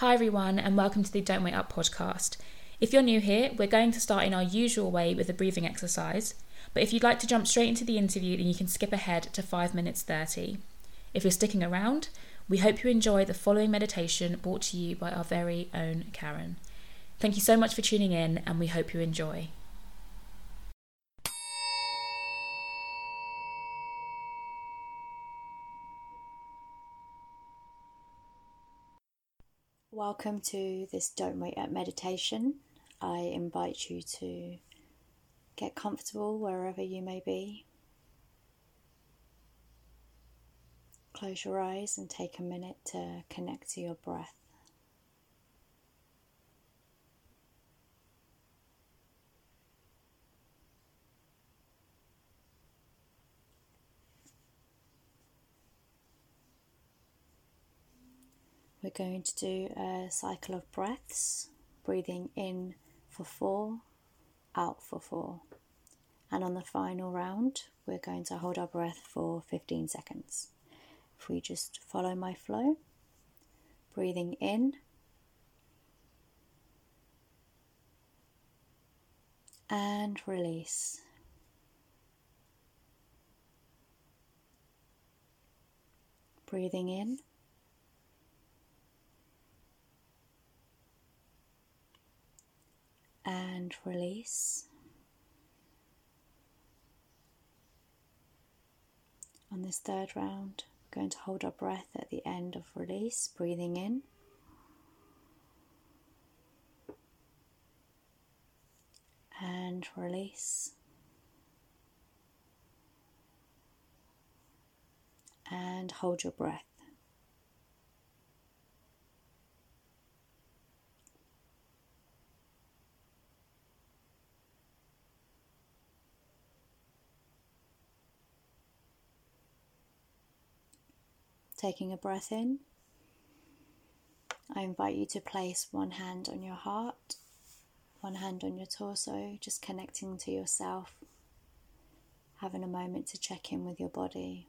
Hi, everyone, and welcome to the Don't Wait Up podcast. If you're new here, we're going to start in our usual way with a breathing exercise, but if you'd like to jump straight into the interview, then you can skip ahead to 5 minutes 30. If you're sticking around, we hope you enjoy the following meditation brought to you by our very own Karen. Thank you so much for tuning in, and we hope you enjoy. Welcome to this Don't Wait Up meditation. I invite you to get comfortable wherever you may be. Close your eyes and take a minute to connect to your breath. We're going to do a cycle of breaths, breathing in for four, out for four. And on the final round, we're going to hold our breath for 15 seconds. If we just follow my flow, breathing in and release. Breathing in and release. On this third round, we're going to hold our breath at the end of release, breathing in. And release. And hold your breath. Taking a breath in. I invite you to place one hand on your heart, one hand on your torso, just connecting to yourself, having a moment to check in with your body.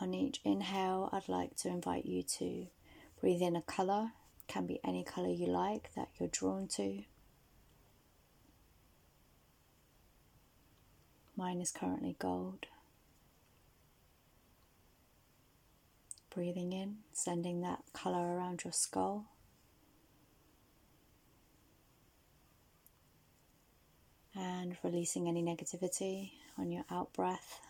On each inhale, I'd like to invite you to breathe in a colour can be any color you like that you're drawn to. Mine is currently gold. Breathing in, sending that color around your skull. And releasing any negativity on your out breath.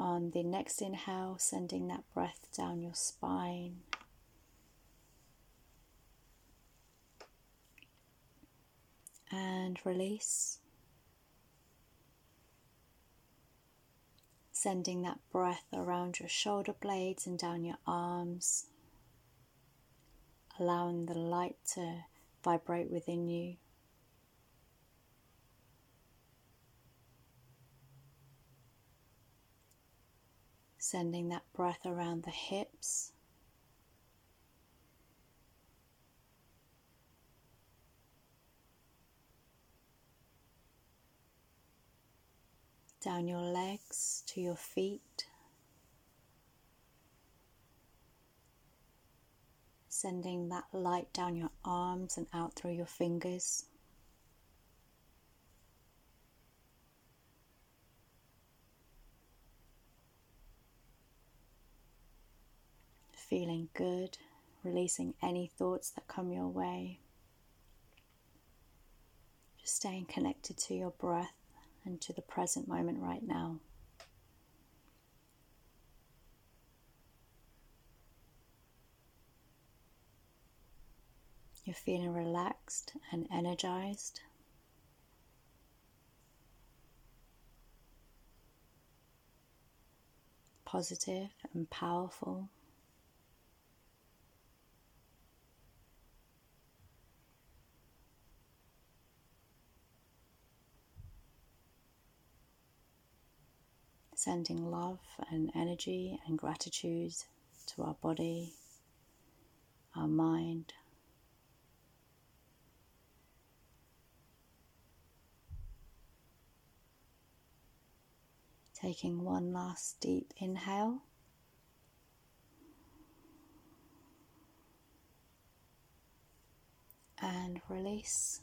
On the next inhale, sending that breath down your spine. And release. Sending that breath around your shoulder blades and down your arms, allowing the light to vibrate within you. Sending that breath around the hips. Down your legs to your feet, sending that light down your arms and out through your fingers. Feeling good, releasing any thoughts that come your way. Just staying connected to your breath and to the present moment right now. You're feeling relaxed and energized. Positive and powerful. sending love and energy and gratitude to our body, our mind. Taking one last deep inhale. And release.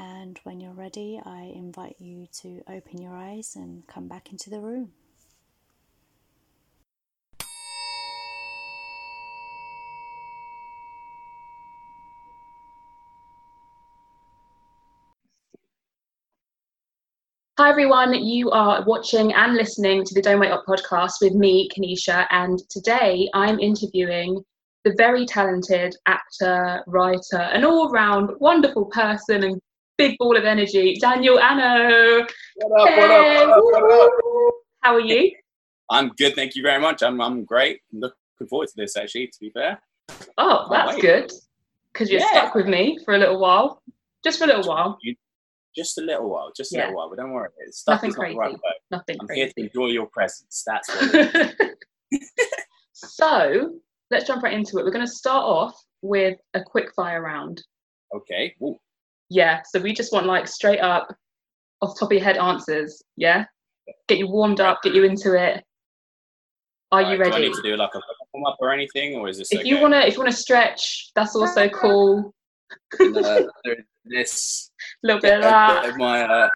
And when you're ready, I invite you to open your eyes and come back into the room. Hi everyone, you are watching and listening to the Don't Wait Up podcast with me, Kanisha, and today I'm interviewing the very talented actor, writer, and all round wonderful person and big ball of energy, Daniel Anno. What up, hey. what, up, what, up, what up? How are you? I'm good, thank you very much. I'm, I'm great. I'm looking forward to this, actually, to be fair. Oh, that's good. Because you're yeah. stuck with me for a little while. Just for a little while. Just a little while, just a yeah. little while, but don't worry. Stuff Nothing crazy. Right Nothing crazy. I'm crazy. here to enjoy your presence. That's what So, let's jump right into it. We're going to start off with a quick fire round. Okay. Ooh. Yeah, so we just want like straight up, off top of your head answers. Yeah, get you warmed up, get you into it. Are you ready? Do I need to do like a warm up or anything, or is this? If okay? you wanna, if you wanna stretch, that's also cool. uh, this little bit of that. My uh,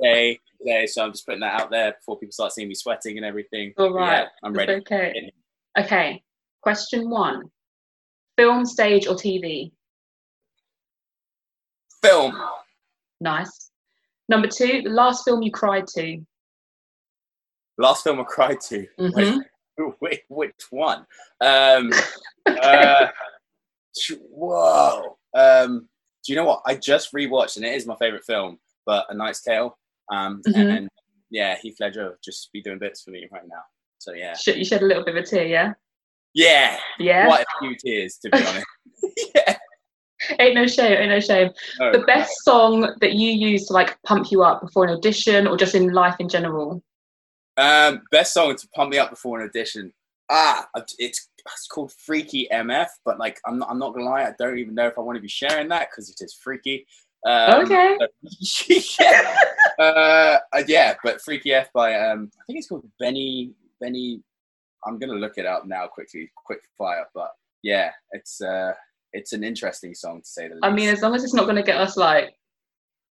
day today, so I'm just putting that out there before people start seeing me sweating and everything. All right, yeah, I'm ready. Okay. Okay. Question one: Film, stage, or TV? Film. Nice. Number two, the last film you cried to. Last film I cried to. Mm-hmm. Wait, wait, which one? Um, uh, whoa. Um, do you know what? I just rewatched, and it is my favorite film, but A Knight's Tale. Um, Mhm. and yeah, Heath Ledger just be doing bits for me right now. So yeah, You shed a little bit of a tear, yeah? yeah, Yeah. quite a few tears to be honest. yeah. Ain't no shame, ain't no shame. No, The best song that you use to like pump you up before an audition or just in life in general? Um, best song to pump me up before an audition. Ah, it's it's called Freaky MF, but like I'm not I'm not gonna lie, I don't even know if I want to be sharing that because it is freaky. Um, Okay. yeah. uh, uh, yeah, but Freaky F by um, I think it's called Benny Benny. I'm gonna look it up now quickly, quick fire. But yeah, it's uh, it's an interesting song to say the least. I mean, as long as it's not going to get us like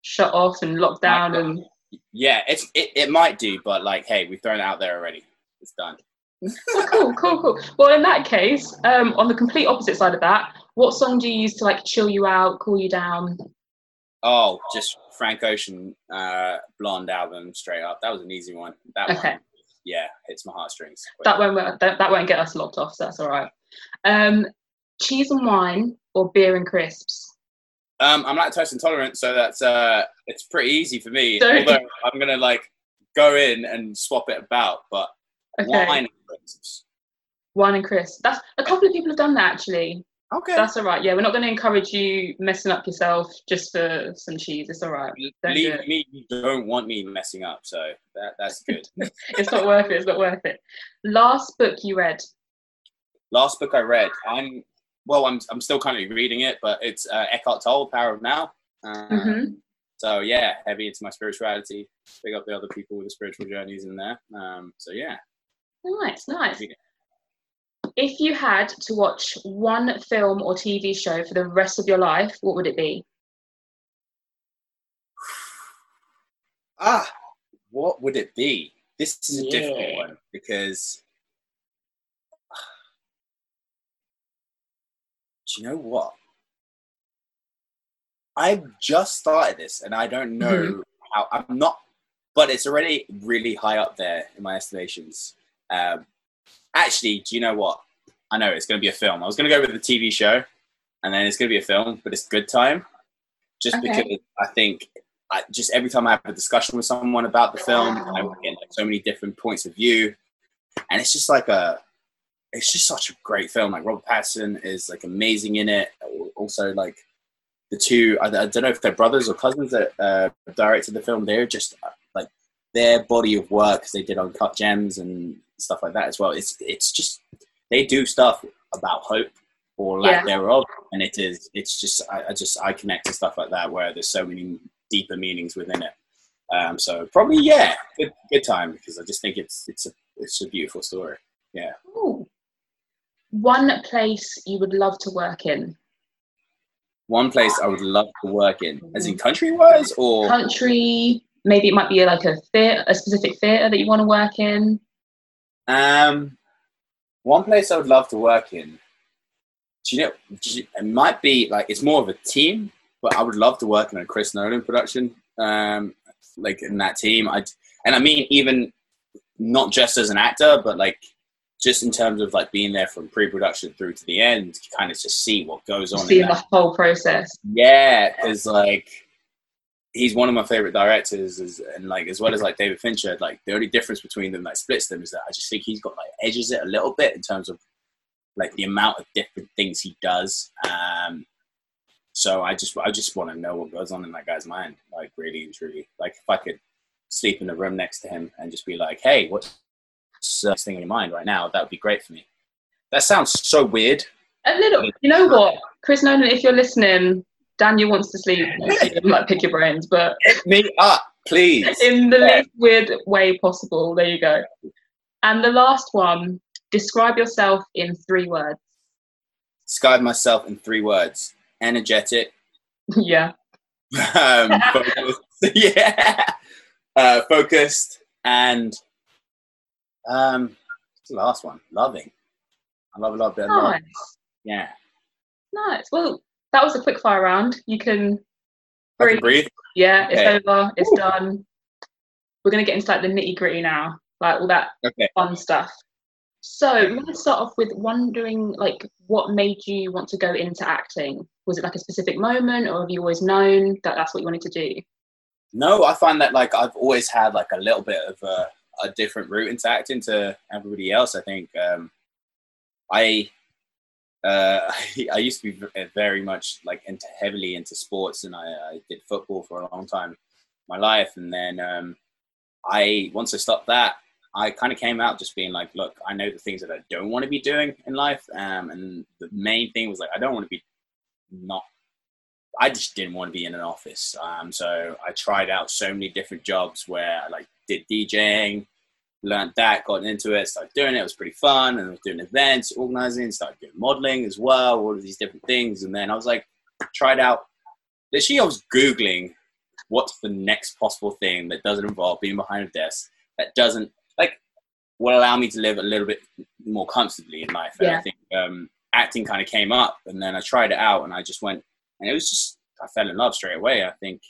shut off and locked down and yeah, it's it, it might do, but like, hey, we've thrown it out there already. It's done. oh, cool, cool, cool. Well, in that case, um, on the complete opposite side of that, what song do you use to like chill you out, cool you down? Oh, just Frank Ocean, uh, Blonde album, straight up. That was an easy one. That Okay. one, yeah, hits my heartstrings. That won't that, that won't get us locked off. So that's all right. Um, cheese and wine or beer and crisps? Um, I'm lactose intolerant, so that's uh, it's pretty easy for me. Although I'm gonna like go in and swap it about, but Okay, wine and crisps. wine and crisps. That's a couple of people have done that actually. Okay. That's all right. Yeah, we're not going to encourage you messing up yourself just for some cheese. It's all right. Don't do Believe me, you don't want me messing up, so that that's good. It's not worth it. It's not worth it. Last book you read? Last book I read, I'm well, I'm I'm still currently reading it, but it's uh, Eckhart Tolle, Power of Now. Uh, hmm So yeah, heavy into my spirituality. Pick up the other people with the spiritual journeys in there. Um, so yeah, Nice, nice. If you had to watch one film or TV show for the rest of your life, what would it be? ah, what would it be? This is a difficult one because do you know what? I've just started this and I don't know Mm-hmm. how I'm not, but it's already really high up there in my estimations. Um, actually, do you know what? I know it's going to be a film. I was going to go with the TV show and then it's going to be a film, but it's Good Time. Just Okay. because I think I, just every time I have a discussion with someone about the film, I get like so many different points of view, and it's just like a, it's just such a great film. Like Robert Pattinson is like amazing in it. Also, like the two, I, I don't know if they're brothers or cousins that uh, directed the film. They're just uh, like their body of work they did on Uncut Gems and stuff like that as well. It's it's just they do stuff about hope or lack Yeah. thereof. And it is, it's just, I, I just, I connect to stuff like that where there's so many deeper meanings within it. Um, so probably, yeah, good, good time because I just think it's, it's a, it's a beautiful story. Yeah. Ooh. One place you would love to work in. One place I would love to work in, as in country wise or Country, maybe it might be like a theatre, a specific theatre that you want to work in. Um, one place I would love to work in. Do you know? do you- It might be like it's more of a team, but I would love to work in a Chris Nolan production. Um, like in that team, I and I mean even not just as an actor, but like just in terms of like being there from pre-production through to the end, kind of just see what goes on. in Seeing that the whole process. yeah, because like he's one of my favorite directors, is, and like as well as like David Fincher, like the only difference between them that splits them is that I just think he's got like edges it a little bit in terms of like the amount of different things he does. Um, so I just I just want to know what goes on in that guy's mind, like really and truly. Like if I could sleep in the room next to him and just be like, hey, what's next thing in your mind right now? That would be great for me. That sounds so weird. A little. You know what, Chris Nolan, if you're listening, Daniel wants to sleep. like pick your brains, but Hit me up, please. in the Yeah. least weird way possible. There you go. And the last one. Describe yourself in three words. describe myself in three words energetic yeah. um, focused, yeah uh, focused and um the last one loving i love a lot of bit of love Nice. yeah Nice. Well, that was a quick fire round. You can I can breathe. breathe Yeah, it's over. It's Woo. done. We're gonna get into like the nitty gritty now, like all that okay fun stuff. So I'm gonna start off with wondering, like, what made you want to go into acting? Was it like a specific moment, or have you always known that that's what you wanted to do? no i find that like i've always had like a little bit of a, a different route into acting to everybody else i think um i uh, I used to be very much like into heavily into sports, and I, I did football for a long time my life. And then um, I once I stopped that, I kind of came out just being like, look, I know the things that I don't want to be doing in life, um, and the main thing was like I don't want to be not. I just didn't want to be in an office, um, so I tried out so many different jobs where like did DJing, learned that, got into it, started doing it. It was pretty fun, and I was doing events, organizing, started doing modeling as well, all of these different things. And then I was like, tried out. Literally, I was googling what's the next possible thing that doesn't involve being behind a desk, that doesn't like will allow me to live a little bit more comfortably in life. And Yeah. I think um, acting kind of came up, and then I tried it out, and I just went, and it was just I fell in love straight away. I think.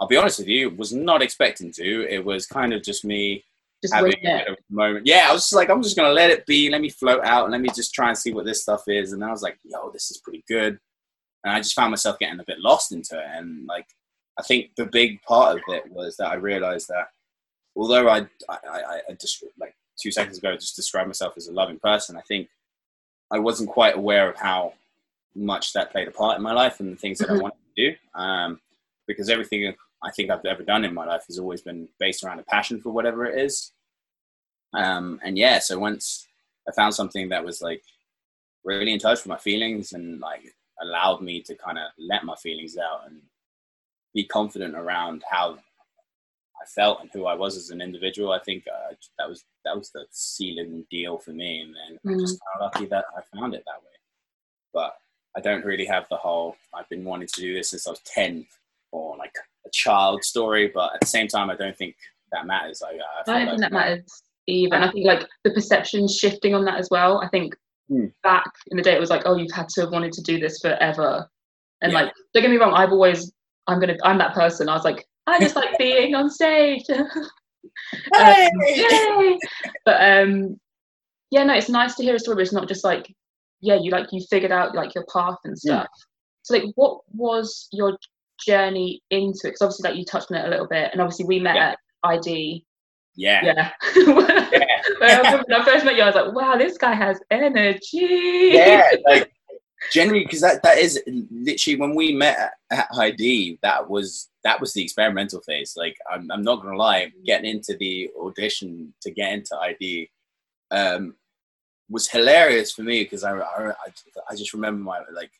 I'll be honest with you, was not expecting to. It was kind of just me Just having a bit of a moment. Yeah, I was just like, I'm just gonna let it be. Let me float out and let me just try and see what this stuff is. And I was like, yo, this is pretty good. And I just found myself getting a bit lost into it. And like, I think the big part of it was that I realized that although I, I, I, I just like two seconds ago just described myself as a loving person, I think I wasn't quite aware of how much that played a part in my life and the things that I Mhm. wanted to do. Um, because everything I think I've ever done in my life has always been based around a passion for whatever it is. Um, and yeah, so once I found something that was like really in touch with my feelings and like allowed me to kind of let my feelings out and be confident around how I felt and who I was as an individual, I think uh, that was that was the sealing deal for me. And then I'm just kind of lucky that I found it that way. But I don't really have the whole I've been wanting to do this since I was ten or like child story. But at the same time, I don't think that matters. I, I, I don't think like- that matters either. And I think like the perception shifting on that as well. I think Hmm. back in the day it was like, oh, you've had to have wanted to do this forever. And Yeah. like, don't get me wrong, I've always I'm gonna I'm that person. I was like, I just like being on stage. Hey! Um! But um yeah, no, it's nice to hear a story, but it's not just like, yeah, you like you figured out like your path and stuff. So like what was your journey into it? Because obviously like you touched on it a little bit and obviously we met Yeah. at ID Yeah. yeah. Yeah. when, I, first met you, I was like, wow, this guy has energy. yeah, like generally because that that is literally when we met at, ID. That was that was the experimental phase. Like I'm, I'm not gonna lie, getting into the audition to get into ID. Um, was hilarious for me because I, I, I just remember my like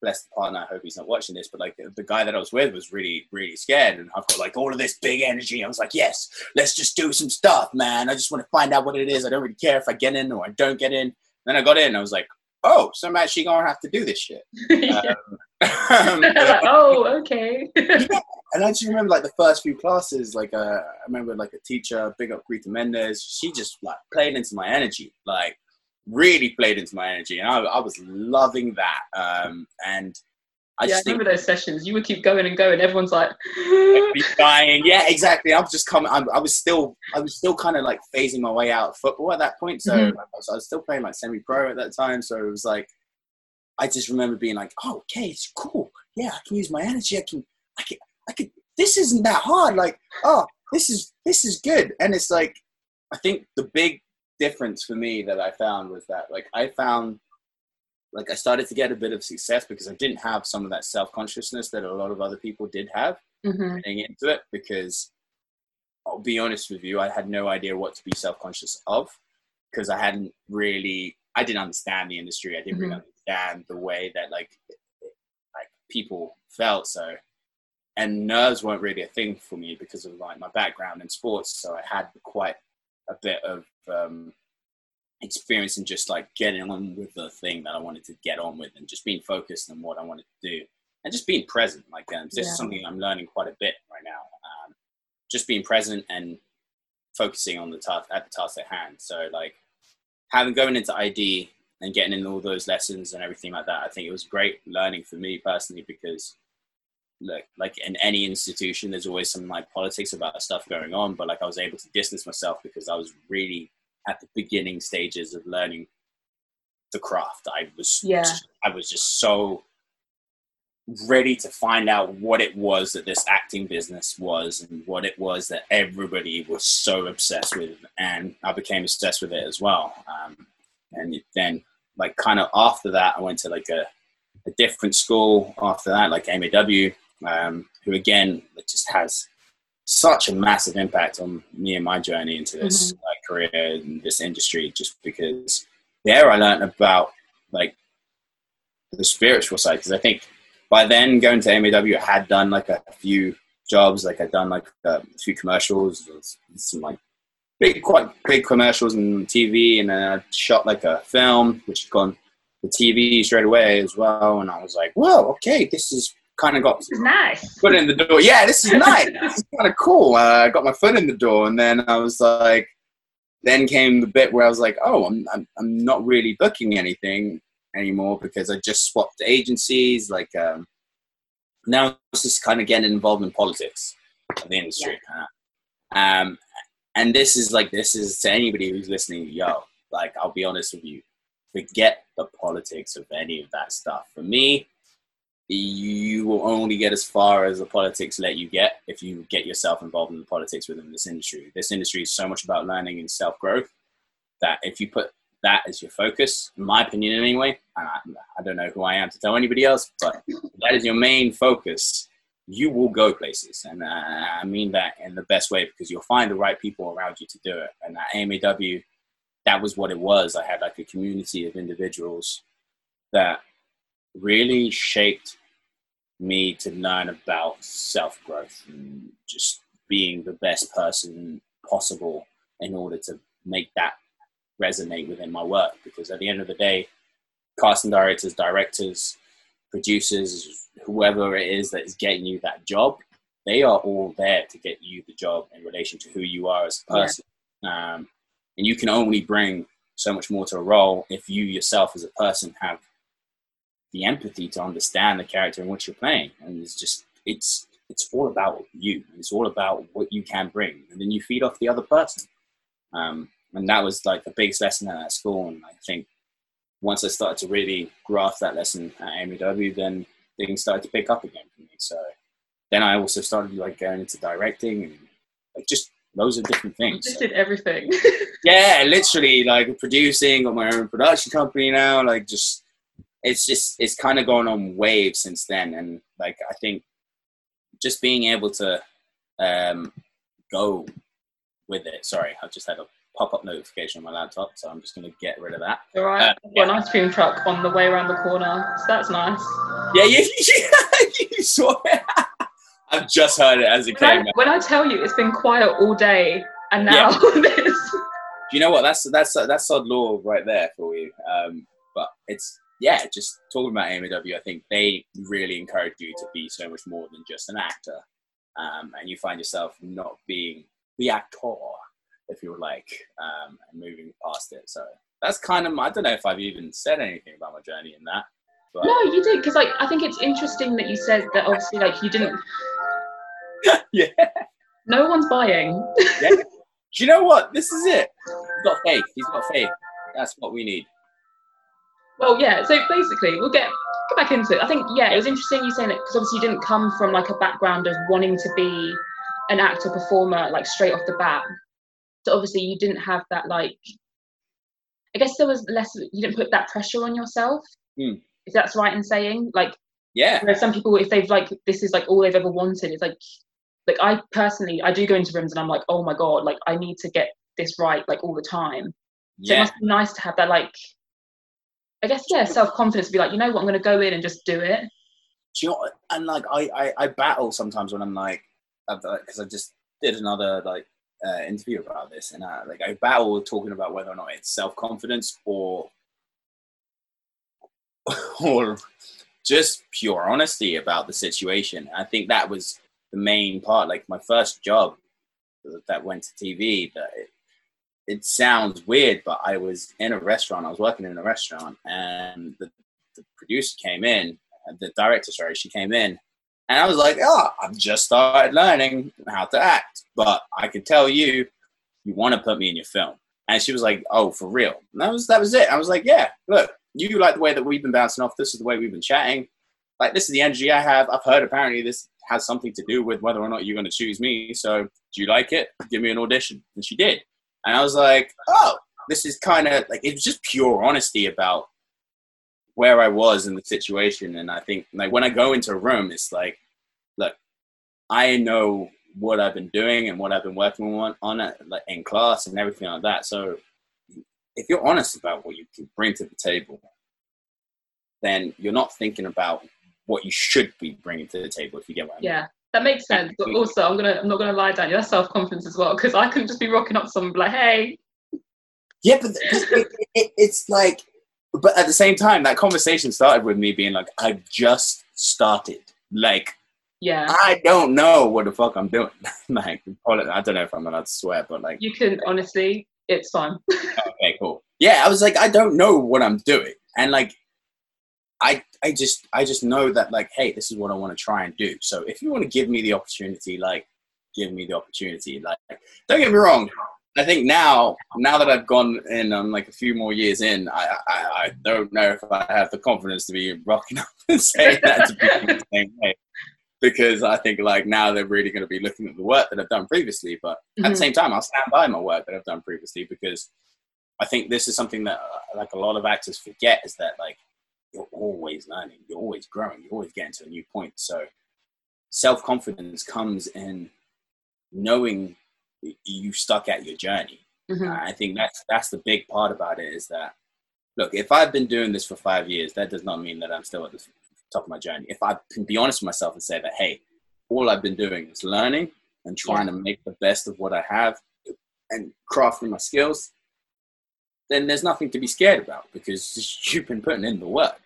bless the partner. I hope he's not watching this, but like the, the, guy that I was with was really really scared, and I've got like all of this big energy. I was like, yes, let's just do some stuff, man. I just want to find out what it is. I don't really care if I get in or I don't get in. Then I got in. I was like, oh, so I'm actually gonna have to do this shit. um, oh, okay. yeah. And I just remember like the first few classes, like uh, I remember like a teacher, big up Greta Mendez. she just like played into my energy, like really played into my energy, and I, I was loving that. Um, and I yeah, I remember think, those sessions. You would keep going and going. Everyone's like, dying. Yeah, exactly. I was just coming. I, I, was still, I was still kind of like phasing my way out of football at that point. So mm-hmm. I, was, I was still playing like semi-pro at that time. So it was like, I just remember being like, oh, okay, it's cool. Yeah, I can use my energy. I can, I can, I can. This isn't that hard. Like, oh, this is this is good. And it's like, I think the big difference for me that I found was that like I found like I started to get a bit of success because I didn't have some of that self consciousness that a lot of other people did have mm-hmm. getting into it. Because I'll be honest with you, I had no idea what to be self conscious of because I hadn't really, I didn't understand the industry. I didn't mm-hmm. really understand the way that like like people felt. So, and nerves weren't really a thing for me because of like my background in sports. So I had quite a bit of um, experience and just like getting on with the thing that I wanted to get on with and just being focused on what I wanted to do and just being present. Like um, this yeah. is something I'm learning quite a bit right now. Um, just being present and focusing on the task at the task at hand. So like having going into ID and getting in all those lessons and everything like that, I think it was great learning for me personally because look like in any institution there's always some like politics about stuff going on but like i was able to distance myself because i was really at the beginning stages of learning the craft. I was yeah. I was just so ready to find out what it was that this acting business was and what it was that everybody was so obsessed with and I became obsessed with it as well um, and then like kind of after that I went to like a, a different school after that like MAW um, who again just has such a massive impact on me and my journey into this mm-hmm. like, career and this industry just because there I learned about like the spiritual side because I think by then going to MAW I had done like a few jobs like I'd done like a few commercials some like big quite big commercials and TV and then I shot like a film which had gone the TV straight away as well and I was like whoa okay this is kind of got nice. foot in the door. Yeah, this is nice. this is kind of cool. Uh, I got my foot in the door, and then I was like, then came the bit where I was like, oh, I'm I'm, I'm not really booking anything anymore because I just swapped agencies. Like um, now, it's just kind of getting involved in politics of the industry. Yeah. Uh, um, and this is like this is to anybody who's listening. Yo, like I'll be honest with you, forget the politics of any of that stuff. For me, you will only get as far as the politics let you get if you get yourself involved in the politics within this industry. This industry is so much about learning and self growth that if you put that as your focus, in my opinion anyway, I, I don't know who I am to tell anybody else, but that is your main focus, you will go places. And uh, I mean that in the best way because you'll find the right people around you to do it. And at AMAW, that was what it was. I had like a community of individuals that really shaped me to learn about self growth and just being the best person possible in order to make that resonate within my work. Because at the end of the day, casting directors, directors, producers, whoever it is that is getting you that job, they are all there to get you the job in relation to who you are as a person. Yeah. Um, and you can only bring so much more to a role if you yourself as a person have the empathy to understand the character in which you're playing. And it's just it's it's all about you. It's all about what you can bring, and then you feed off the other person. Um, and that was like the biggest lesson at that school. And I think once I started to really grasp that lesson at MAW, then things started to pick up again for me. So then I also started like going into directing and like just loads of different things. just did everything. yeah, literally like producing, got my own production company now, like just it's just it's kind of gone on waves since then and like i think just being able to um go with it sorry I've just had a pop-up notification on my laptop, so I'm just going to get rid of that. All right, Uh, I've got an ice cream truck on the way around the corner, so that's nice. Yeah, you, you saw it. I've just heard it as it When came. I, when I tell you it's been quiet all day, and now this. Do you know what? That's that's that's sod law right there for you. Um, but it's yeah, just talking about AMW, I think they really encourage you to be so much more than just an actor, um, and you find yourself not being the actor, if you like, um, and moving past it. So that's kind of I don't know if I've even said anything about my journey in that, but No, you did because like I think it's interesting that you said that obviously like you didn't. yeah. No one's buying. yeah. Do you know what? This is it. He's got faith. He's got faith. That's what we need. Well, yeah. So basically, we'll get get back into it. I think yeah, it was interesting you saying it because obviously you didn't come from like a background of wanting to be an actor performer like straight off the bat. So obviously you didn't have that like. I guess there was less. You didn't put that pressure on yourself. Hmm. If that's right in saying, like, Yeah. whereas some people, if they've like this is like all they've ever wanted, it's like, like I personally, I do go into rooms and I'm like, oh my god, like I need to get this right like all the time. So it must be nice to have that like I guess yeah, self confidence to be like, you know what, I'm gonna go in and just do it. Do you know? And like I, I, I battle sometimes when I'm like, because I just did another like uh, interview about this, and I, like I battle with talking about whether or not it's self confidence or or just pure honesty about the situation. I think that was the main part. Like my first job that went to TV, that it, it sounds weird, but I was in a restaurant. I was working in a restaurant, and the, the producer came in, uh, the director, sorry, she came in, and I was like, "Oh, I've just started learning how to act, but I can tell you, you want to put me in your film." And she was like, "Oh, for real?" And that was that was it. I was like, "Yeah, look, you like the way that we've been bouncing off. This is the way we've been chatting. Like, this is the energy I have. I've heard apparently this has something to do with whether or not you're going to choose me. So, do you like it? Give me an audition." And she did. And I was like, "Oh, this is kind of like it was just pure honesty about where I was in the situation." And I think like when I go into a room, it's like, look, I know what I've been doing and what I've been working on on it, like in class and everything like that. So if you're honest about what you can bring to the table, then you're not thinking about what you should be bringing to the table. If you get what I mean. Yeah. That makes sense. But also I'm gonna I'm not gonna lie down, that's self confidence as well, because I couldn't just be rocking up to someone and be like, hey, Yeah, but th- it, it, it's like, but at the same time, that conversation started with me being like, I've just started. Like, yeah. I don't know what the fuck I'm doing. like, I don't know if I'm allowed to swear, but like, You can honestly, it's fine. okay, cool. Yeah, I was like, I don't know what I'm doing, and like, I, I just, I just know that like, hey, this is what I want to try and do. So if you want to give me the opportunity, like, give me the opportunity. Like, don't get me wrong. I think now, now that I've gone in, I'm like a few more years in. I, I, I don't know if I have the confidence to be rocking up and saying that to people the same way, because I think like now they're really going to be looking at the work that I've done previously. But at Mhm. the same time, I'll stand by my work that I've done previously because I think this is something that uh, like a lot of actors forget is that like you're always learning, you're always growing, you're always getting to a new point. So self confidence comes in knowing you stuck at your journey. Mhm. I think that's that's the big part about it is that look, if I've been doing this for five years, that does not mean that I'm still at the top of my journey. If I can be honest with myself and say that, hey, all I've been doing is learning and trying to make the best of what I have and crafting my skills, then there's nothing to be scared about because you've been putting in the work.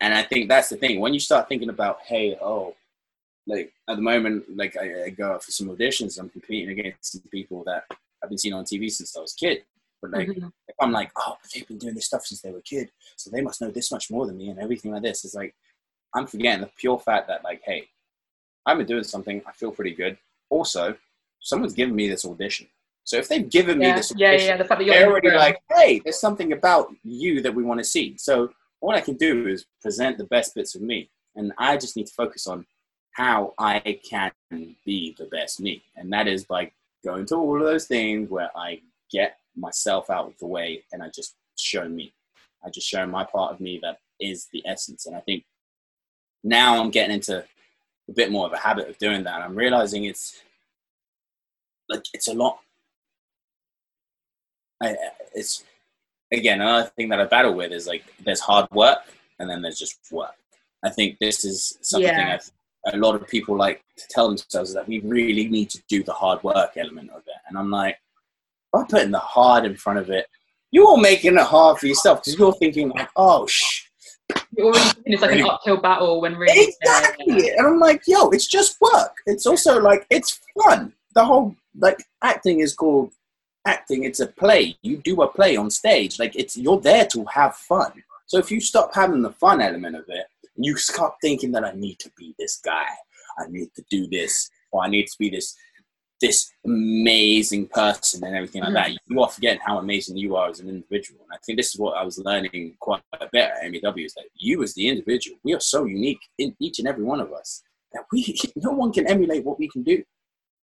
And I think that's the thing. When you start thinking about, hey, oh, like at the moment, like I, I go out for some auditions, I'm competing against some people that I've been seeing on TV since I was a kid. But like, Mhm. if I'm like, oh, they've been doing this stuff since they were a kid, so they must know this much more than me and everything like this. It's like, I'm forgetting the pure fact that, like, hey, I've been doing something, I feel pretty good. Also, someone's given me this audition. So if they've given me this yeah, yeah. The fact that you're they're already like, hey, there's something about you that we want to see. So all I can do is present the best bits of me. And I just need to focus on how I can be the best me. And that is by going to all of those things where I get myself out of the way and I just show me. I just show my part of me that is the essence. And I think now I'm getting into a bit more of a habit of doing that. I'm realizing it's like it's a lot I, it's again another thing that I battle with is like there's hard work and then there's just work. I think this is something Yeah. I, a lot of people like to tell themselves that we really need to do the hard work element of it, and I'm like, by putting the hard in front of it, you're all making it hard for yourself because you're thinking like, oh sh. You're already thinking it's like an uphill battle when really Exactly. And I'm like, yo, it's just work. It's also like, it's fun. The whole, like, acting is called acting. It's a play. You do a play on stage. Like, it's, you're there to have fun. So if you stop having the fun element of it, and you start thinking that I need to be this guy, I need to do this, or I need to be this, this amazing person and everything like mm-hmm. that, you are forgetting how amazing you are as an individual. And I think this is what I was learning quite a bit at MEW is that you as the individual, we are so unique in each and every one of us that we no one can emulate what we can do.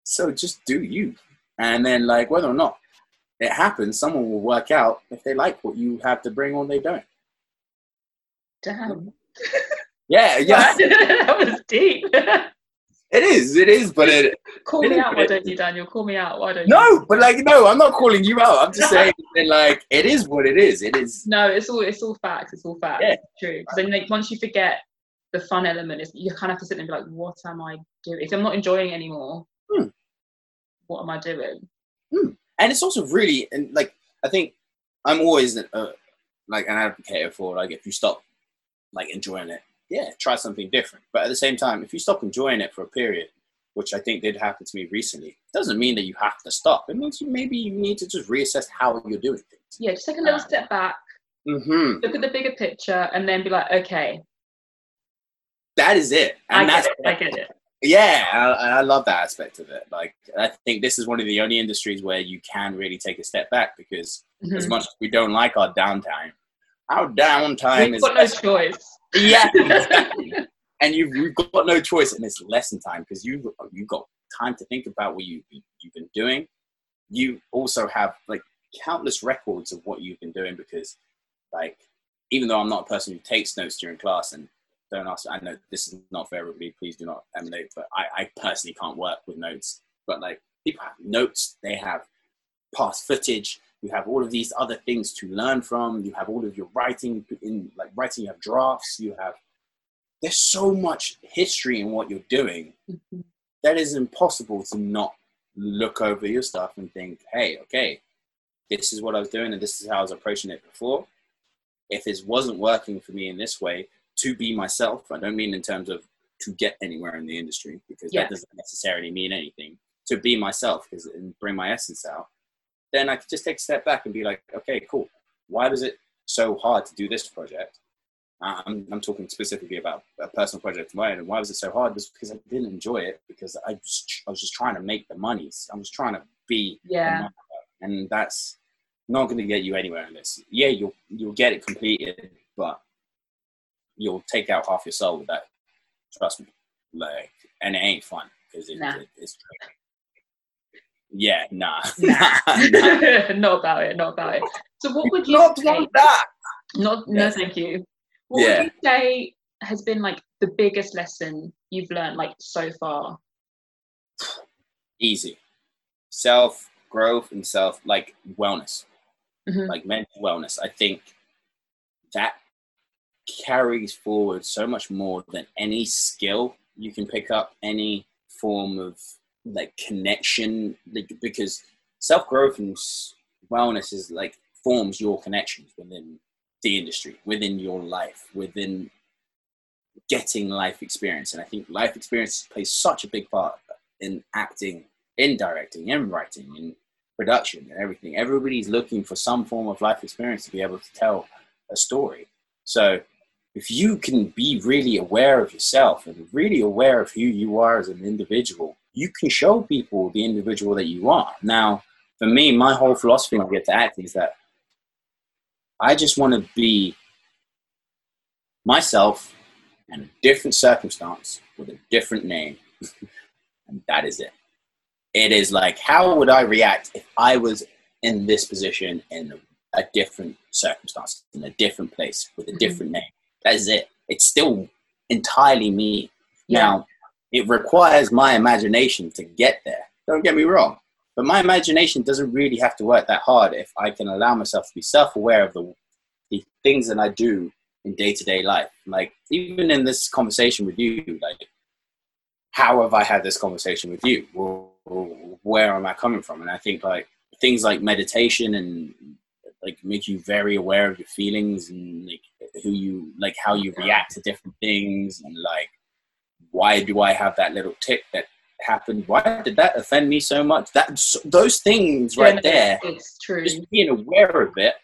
So just do you. And then like whether or not it happens, someone will work out if they like what you have to bring or they don't. Damn. Yeah, yeah. that was deep. It is, it is, but it Call me out, why don't you, Daniel? Call me out, why don't you? no, but like no, I'm not calling you out. I'm just saying that like it is what it is. It is No, it's all it's all facts. It's all facts. Yeah. It's true. Because then, like, once you forget the fun element, is you kind of have to sit there and be like, "What am I doing? If I'm not enjoying it anymore, Hmm. what am I doing?" And it's also really and like I think I'm always uh, like an advocate for like if you stop like enjoying it, yeah, try something different. But at the same time, if you stop enjoying it for a period, which I think did happen to me recently, doesn't mean that you have to stop. It means you maybe you need to just reassess how you're doing things. Yeah, just take a little Ah. step back, Mm-hmm. look at the bigger picture, and then be like, "Okay, That is it, and I that's get it. I get it." Yeah, I, I love that aspect of it. Like I think this is one of the only industries where you can really take a step back because as Mhm. much as we don't like our downtime, our downtime We've is got no choice. yeah, exactly. and you've, you've got no choice, and it's lesson time because you you've got time to think about what you you've been doing. You also have like countless records of what you've been doing because, like, even though I'm not a person who takes notes during class and don't ask, I know this is not for everybody. Please do not emulate, but I, I personally can't work with notes. But like, people have notes. They have past footage. You have all of these other things to learn from. You have all of your writing in like writing. You have drafts. You have there's so much history in what you're doing Mhm. that is impossible to not look over your stuff and think, hey, okay, this is what I was doing and this is how I was approaching it before. If this wasn't working for me in this way, to be myself, I don't mean in terms of to get anywhere in the industry because Yeah. that doesn't necessarily mean anything. To be myself because and bring my essence out, then I could just take a step back and be like, okay, cool. Why was it so hard to do this project? Uh, I'm, I'm talking specifically about a personal project of mine. And why was it so hard? Was because I didn't enjoy it because I was, I was just trying to make the monies. I was trying to be Yeah. and that's not going to get you anywhere in this. Yeah, you'll you'll get it completed, but you'll take out half your soul with that. Trust me, like, and it ain't fun because it, Nah. it, it's. Yeah, nah, Nah. nah. not about it. Not about it. So, what would you not say? like that. Not, Yeah. no, thank you. What Yeah. would you say has been like the biggest lesson you've learned like so far? Easy, self growth and self like wellness. Mhm. like mental wellness, I think that carries forward so much more than any skill you can pick up, any form of like connection, like, because self growth and wellness is like forms your connections within the industry, within your life, within getting life experience. And I think life experience plays such a big part in acting, in directing, in writing, in production and everything. Everybody's looking for some form of life experience to be able to tell a story. So if you can be really aware of yourself and really aware of who you are as an individual, you can show people the individual that you are. Now, for me, my whole philosophy when I get to acting is that I just want to be myself in a different circumstance with a different name. and that is it. It is like, how would I react if I was in this position in a different circumstance, in a different place, with a different name? That is it. It's still entirely me. Yeah. Now, it requires my imagination to get there. Don't get me wrong. But my imagination doesn't really have to work that hard if I can allow myself to be self-aware of the the things that I do in day-to-day life. Like even in this conversation with you, like how have I had this conversation with you? where am I coming from? And I think like things like meditation and like make you very aware of your feelings and like who you like how you react to different things and like why do I have that little tick that happened? Why did that offend me so much? That those things right there. It's true. Just being aware of it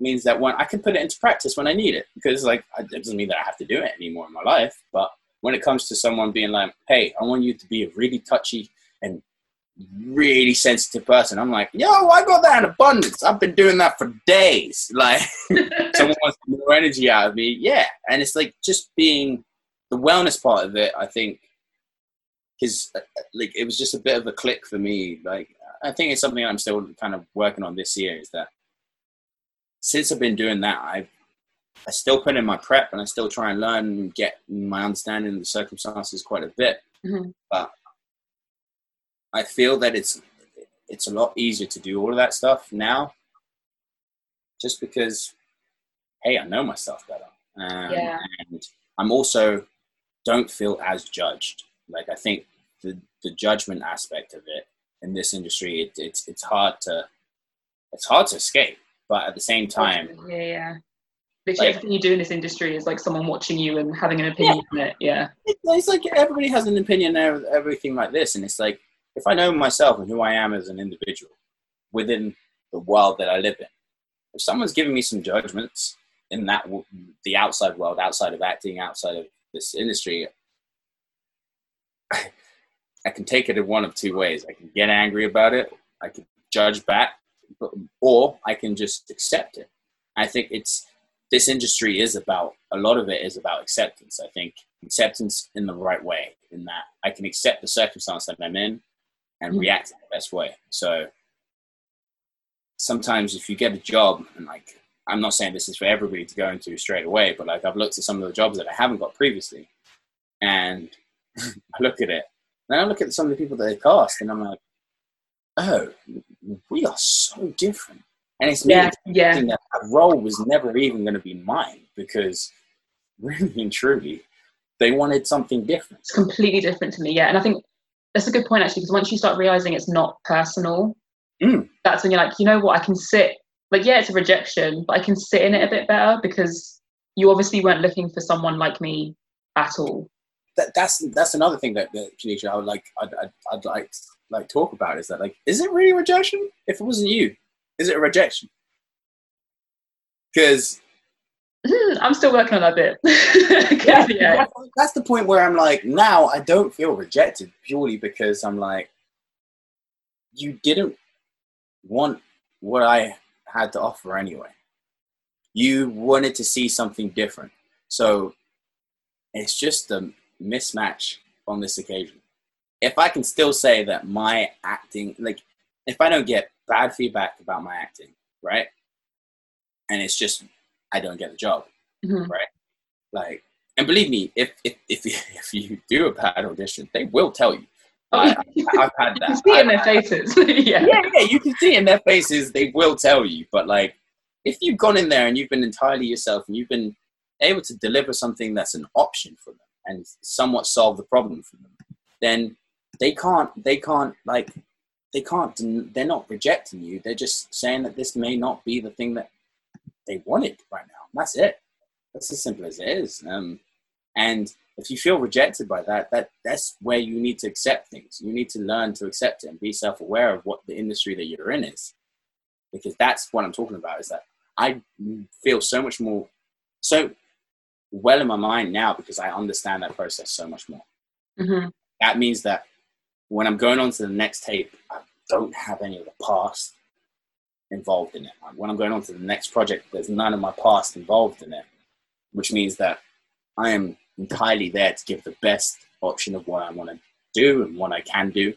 means that when I can put it into practice when I need it, because like it doesn't mean that I have to do it anymore in my life. But when it comes to someone being like, "Hey, I want you to be a really touchy and really sensitive person," I'm like, "Yo, I got that in abundance. I've been doing that for days." Like, someone wants more energy out of me, yeah. And it's like just being the wellness part of it. I think because like it was just a bit of a click for me. Like, I think it's something I'm still kind of working on this year. Is that since I've been doing that, I've I still put in my prep and I still try and learn and get my understanding of the circumstances quite a bit. Mm-hmm. But I feel that it's it's a lot easier to do all of that stuff now, just because, hey, I know myself better, um, yeah. and I'm also don't feel as judged. Like I think the the judgment aspect of it in this industry, it, it's it's hard to it's hard to escape but at the same time, yeah, yeah. Literally like, everything you do in this industry is like someone watching you and having an opinion yeah. on it. Yeah, it's like everybody has an opinion of everything like this, and it's like if I know myself and who I am as an individual within the world that I live in, if someone's giving me some judgments in that the outside world, outside of acting, outside of this industry, I can take it in one of two ways. I can get angry about it. I can judge back, or I can just accept it. I think it's this industry is about a lot of it is about acceptance. I think acceptance in the right way, in that I can accept the circumstance that I'm in and mm-hmm. react in the best way. So sometimes if you get a job and like I'm not saying this is for everybody to go into straight away, but like I've looked at some of the jobs that I haven't got previously and I look at it. Then I look at some of the people that they cast and I'm like, oh, we are so different. And it's yeah, yeah. that that role was never even going to be mine because, really and truly, they wanted something different. It's completely different to me, yeah. And I think that's a good point actually, because once you start realizing it's not personal, mm. that's when you're like, you know what, I can sit. Like, yeah, it's a rejection, but I can sit in it a bit better because you obviously weren't looking for someone like me at all. That, that's that's another thing that, that Kanisha, I would like I'd, I'd, I'd like like talk about is that like is it really rejection if it wasn't you is it a rejection because i'm still working on that bit. Yeah, yeah. that's the point where i'm like now i don't feel rejected purely because i'm like you didn't want what i had to offer anyway. You wanted to see something different. So it's just a mismatch on this occasion. If I can still say that my acting, like, if I don't get bad feedback about my acting, right, and it's just I don't get the job, mm-hmm. right, like, and believe me, if if if you, if you do a bad audition, they will tell you. Oh, I, have had that. You can see I've in their faces. yeah. yeah, yeah, you can see in their faces. They will tell you, but like, if you've gone in there and you've been entirely yourself and you've been able to deliver something that's an option for them and somewhat solve the problem for them, then they can't they can't like they can't they're not rejecting you they're just saying that this may not be the thing that they want it right now. That's it. That's as simple as it is. Um, and if you feel rejected by that that that's where you need to accept things. You need to learn to accept it and be self-aware of what the industry that you're in is. Because that's what i'm talking about is that i feel so much more so well in my mind now because i understand that process so much more. Mm-hmm. that means that when I'm going on to the next tape, I don't have any of the past involved in it. When I'm going on to the next project, there's none of my past involved in it, which means that I am entirely there to give the best option of what I want to do and what I can do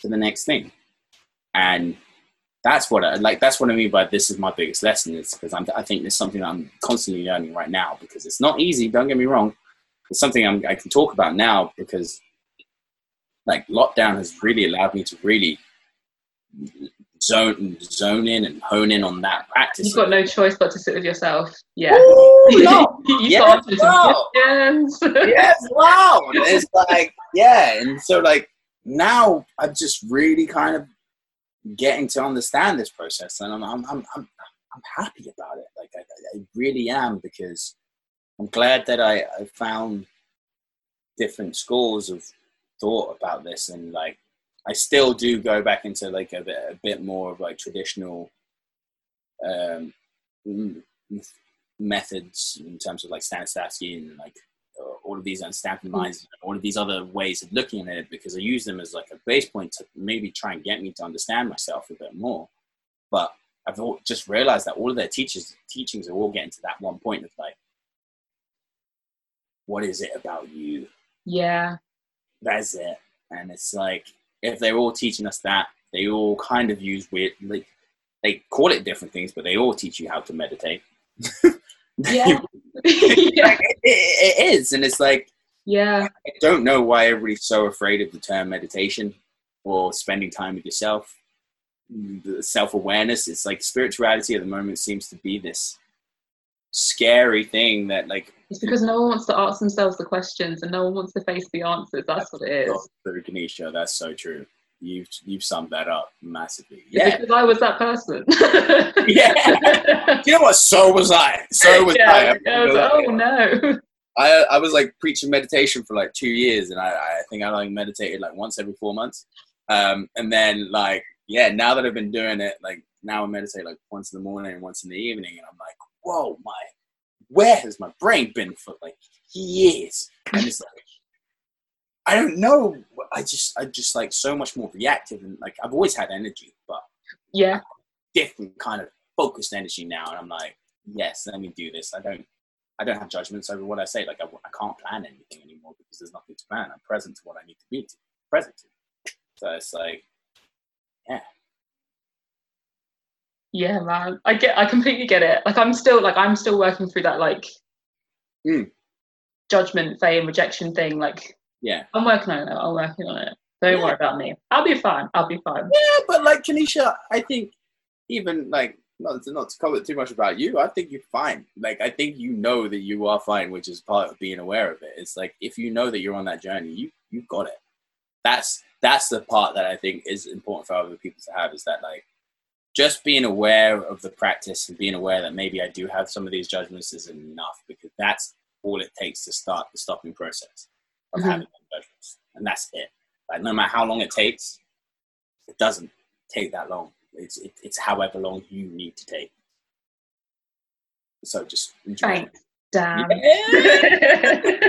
to the next thing. And that's what I like. That's what I mean by this is my biggest lesson is because I'm, I think it's something I'm constantly learning right now because it's not easy. Don't get me wrong. It's something I'm, I can talk about now because like lockdown has really allowed me to really zone and zone in and hone in on that practice. You've got no choice but to sit with yourself. Yeah. Ooh, no. you Yes, wow. yes, wow. It's like, yeah. And so, like, now I'm just really kind of getting to understand this process. And I'm, I'm, I'm, I'm, I'm happy about it. Like, I, I really am because I'm glad that I, I found different schools of thought about this. And, like, I still do go back into, like, a bit, a bit more of, like, traditional um, methods in terms of, like, Stanislavski and, like, uh, all of these unstamping minds and all of these other ways of looking at it because I use them as like a base point to maybe try and get me to understand myself a bit more. But I've just realized that all of their teachers teachings are all getting to that one point of like, what is it about you? yeah. That's it. And it's like if they're all teaching us that, they all kind of use weird like they call it different things, but they all teach you how to meditate. Yeah. yeah. Like, it, it is, and it's like Yeah. I don't know why everybody's so afraid of the term meditation or spending time with yourself. The self awareness. It's like spirituality at the moment seems to be this scary thing that, like, It's because no one wants to ask themselves the questions and no one wants to face the answers. That's what it is. Kanisha, that's so true. You've you've summed that up massively. It's Yeah, Because I was that person. yeah. You know what? So was I. So was I. yeah. I was like, oh no. I I was like preaching meditation for like two years, and I, I think I like meditated like once every four months. Um, and then like yeah, now that I've been doing it, like now I meditate like once in the morning and once in the evening, and I'm like, whoa, my where has my brain been for like years? And it's like I don't know. I just I just like so much more reactive, and like I've always had energy, but Yeah. different kind of focused energy now, and I'm like, yes, let me do this. I don't, I don't have judgments over what I say. Like I, I can't plan anything anymore because there's nothing to plan. I'm present to what I need to be to, present to. So it's like, yeah, Yeah, man. I get I completely get it. Like I'm still like I'm still working through that like Mm. judgment, fame, rejection thing. Like yeah, I'm working on it. I'm working on it. Don't Yeah. worry about me. I'll be fine. I'll be fine. yeah. But like Kanisha, I think even like not to, not to comment too much about you. I think you're fine. Like I think you know that you are fine, which is part of being aware of it. It's like if you know that you're on that journey, you you've got it. That's that's the part that I think is important for other people to have. Is that like just being aware of the practice and being aware that maybe I do have some of these judgments is enough because that's all it takes to start the stopping process of Mhm. having judgments, and that's it. Like no matter how long it takes, it doesn't take that long. It's it, it's however long you need to take. So just enjoy. Thanks. Damn. it.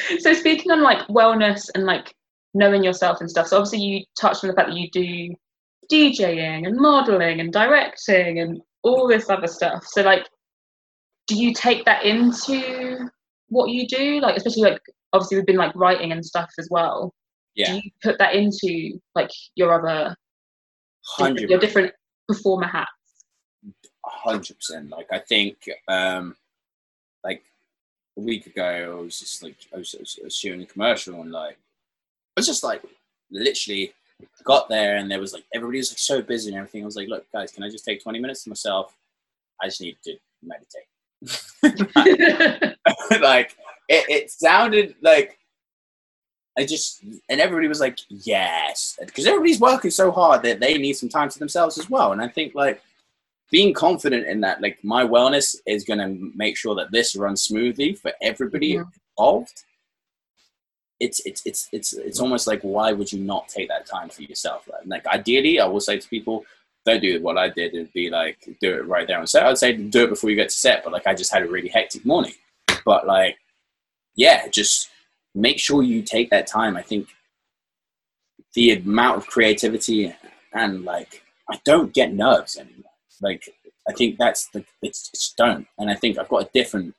so speaking on like wellness and like knowing yourself and stuff. So obviously you touched on the fact that you do DJing and modeling and directing and all this other stuff. So like, do you take that into what you do? Like, especially like obviously we've been like writing and stuff as well. yeah, Do you put that into like your other hundred your different performer hats? hundred percent. Like I think, um, like a week ago, I was just like I was, I was- I was shooting a commercial and like I was just like literally got there and there was like everybody was like so busy and everything. I was like, look, guys, can I just take twenty minutes to myself? I just need to meditate. like it, it sounded like I just and everybody was like, yes, because everybody's working so hard that they need some time to themselves as well. And I think like being confident in that, like my wellness is going to make sure that this runs smoothly for everybody Mhm. involved. It's it's it's it's it's almost like why would you not take that time for yourself? Like, like ideally, I will say to people, don't do what I did. It'd be like do it right there on set. I'd say do it before you get to set, but like I just had a really hectic morning. But like, yeah, just make sure you take that time. I think the amount of creativity and like I don't get nerves anymore. Like I think that's the it's, it's don't, and I think I've got a different.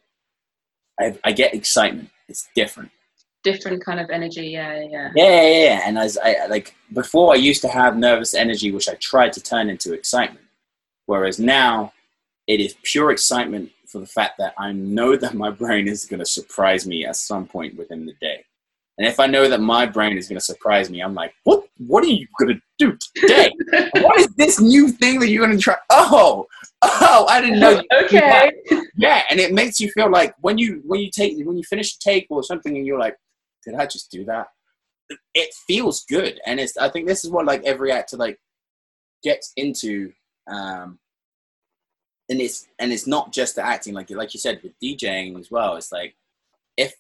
I I get excitement. It's different. Different kind of energy. Yeah, yeah. Yeah, yeah, yeah. And as I like before, I used to have nervous energy, which I tried to turn into excitement. Whereas now, it is pure excitement for the fact that I know that my brain is going to surprise me at some point within the day. And if I know that my brain is going to surprise me, I'm like, what? What are you going to do today? what is this new thing that you're going to try? Oh, oh, I didn't know. okay. Yeah, and it makes you feel like when you when you take when you finish a take or something, and you're like, did I just do that? It feels good, and it's. I think this is what like every actor like gets into. Um, and it's and it's not just the acting like like you said with DJing as well. It's like if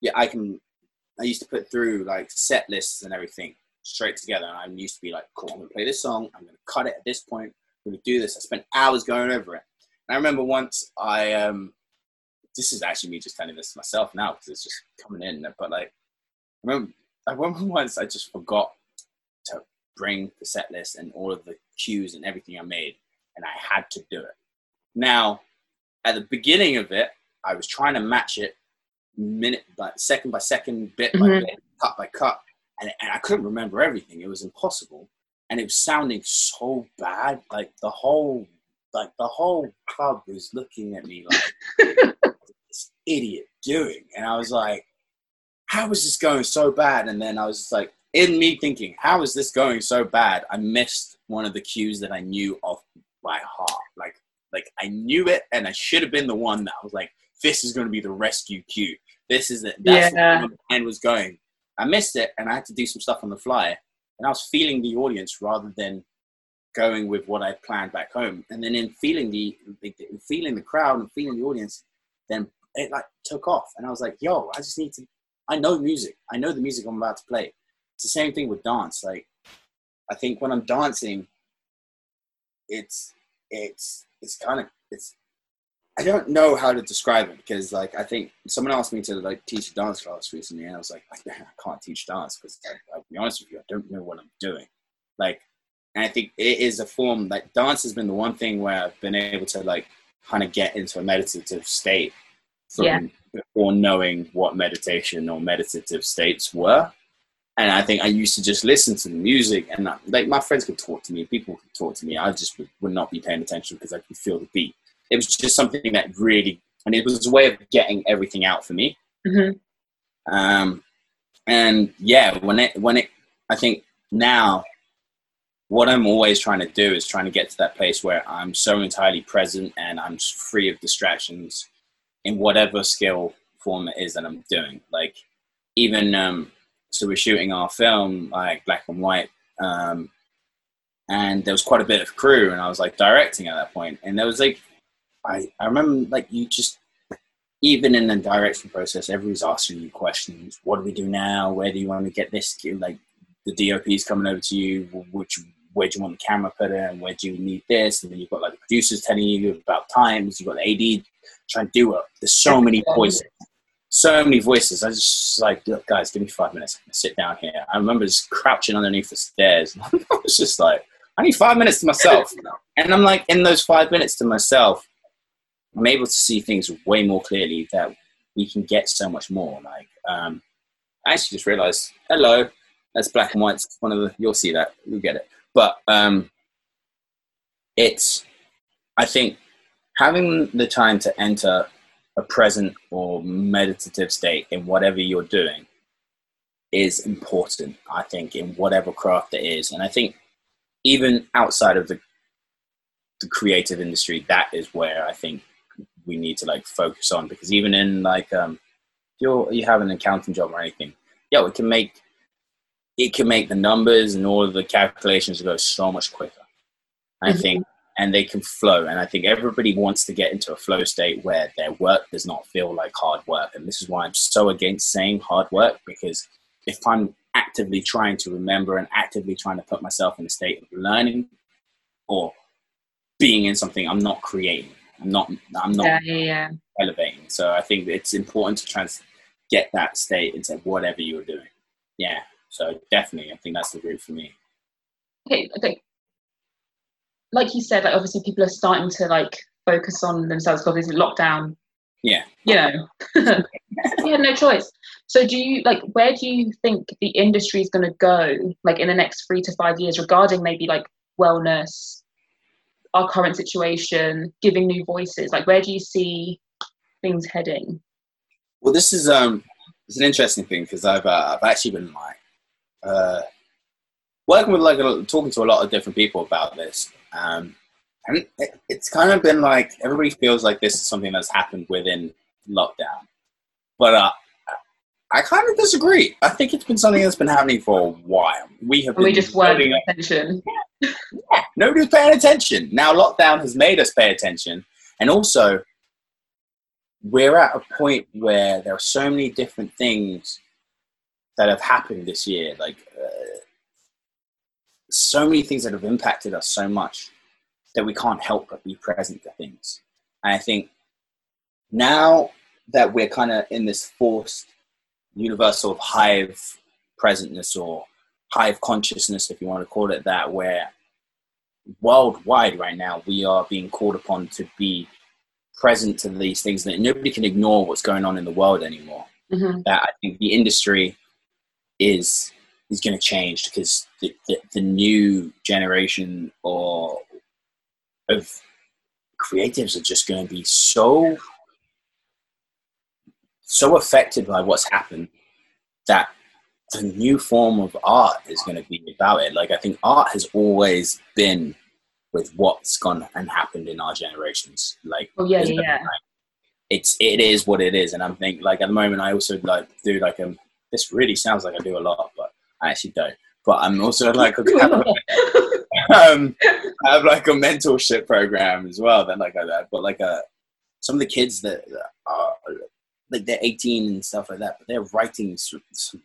yeah, I can I used to put through like set lists and everything straight together. And I used to be like, cool, I'm gonna play this song, I'm gonna cut it at this point, I'm gonna do this. I spent hours going over it. And I remember once I um this is actually me just telling this to myself now because it's just coming in. But like remember I remember once I just forgot to bring the set list and all of the cues and everything I made and I had to do it. Now, at the beginning of it, I was trying to match it minute by second by second, bit mm-hmm. by bit, cut by cut, and, and I couldn't remember everything. It was impossible, and it was sounding so bad. Like the whole, like the whole club was looking at me like this idiot doing, and I was like, how is this going so bad? And then I was just like, in me thinking, how is this going so bad? I missed one of the cues that I knew off by heart. Like, like I knew it, and I should have been the one that I was like, this is going to be the rescue cue. This is it. That's yeah. the end was going. I missed it, and I had to do some stuff on the fly, and I was feeling the audience rather than going with what I planned back home. And then in feeling the, feeling the crowd and feeling the audience, then it like took off, and I was like, "Yo, I just need to. I know music. I know the music I'm about to play." It's the same thing with dance. Like, I think when I'm dancing, it's it's it's kind of it's I don't know how to describe it because, like, I think someone asked me to like teach a dance class recently, and I was like, I can't teach dance because, I'll be honest with you, I don't know what I'm doing. Like, and I think it is a form like dance has been the one thing where I've been able to like kind of get into a meditative state from yeah. Before knowing what meditation or meditative states were. And I think I used to just listen to the music, and like my friends could talk to me, people could talk to me. I just would, would not be paying attention because I could feel the beat it was just something that really, and it was a way of getting everything out for me. Mm-hmm. Um, and yeah, when it, when it, I think now what I'm always trying to do is trying to get to that place where I'm so entirely present and I'm free of distractions in whatever skill form it is that I'm doing. Like even um, so, we're shooting our film like black and white, um, and there was quite a bit of crew, and I was like directing at that point, and there was like I, I remember like you just even in the direction process, everyone's asking you questions. What do we do now? Where do you want to get this? Like the DOP is coming over to you. Which where do you want the camera put in? Where do you need this? And then you've got like the producers telling you about times. You've got the AD trying to do it. There's so many voices, so many voices. I just like, look, guys, give me five minutes. sit down here. I remember just crouching underneath the stairs. I was just like, I need five minutes to myself. and I'm like, in those five minutes to myself, I'm able to see things way more clearly that we can get so much more. Like, um, I actually just realized, hello, that's black and white. It's one of the, you'll see that, you'll get it. But um, it's, I think, having the time to enter a present or meditative state in whatever you're doing is important, I think, in whatever craft it is. And I think even outside of the, the creative industry, that is where I think we need to like focus on because even in like um if you're you have an accounting job or anything yeah it can make it can make the numbers and all of the calculations go so much quicker i mm-hmm. think and they can flow and i think everybody wants to get into a flow state where their work does not feel like hard work and this is why i'm so against saying hard work because if i'm actively trying to remember and actively trying to put myself in a state of learning or being in something i'm not creating I'm not I'm not yeah, yeah, yeah. elevating. So I think it's important to try and get that state into whatever you're doing. Yeah. So definitely, I think that's the route for me. Okay, I think, like you said, like obviously people are starting to like focus on themselves because it's lockdown. Yeah. You know, you had no choice. So do you like where do you think the industry is going to go like in the next three to five years regarding maybe like wellness our current situation, giving new voices? Like, where do you see things heading? Well, this is um, it's an interesting thing because I've uh, I've actually been like uh, working with like a, talking to a lot of different people about this, um, and it, it's kind of been like everybody feels like this is something that's happened within lockdown, but uh, I kind of disagree. I think it's been something that's been happening for a while. We have we just weren't paying attention. yeah, nobody's paying attention. Now lockdown has made us pay attention, and also we're at a point where there are so many different things that have happened this year. Like uh, so many things that have impacted us so much that we can't help but be present to things. And I think now that we're kind of in this forced universal hive presentness or hive consciousness, if you want to call it that, where worldwide right now we are being called upon to be present to these things that nobody can ignore what's going on in the world anymore. Mm-hmm. That I think the industry is is going to change because the, the, the, new generation or of creatives are just going to be so so affected by what's happened that the new form of art is going to be about it. Like I think art has always been with what's gone and happened in our generations. Like, oh yeah, yeah, yeah. Like, it's it is what it is, and I'm thinking like at the moment I also like do like um this really sounds like I do a lot, but I actually don't. But I'm also like a, have, um, I have like a mentorship program as well. Then like I that, but like a uh, some of the kids that are like they're 18 and stuff like that, but they're writing some, some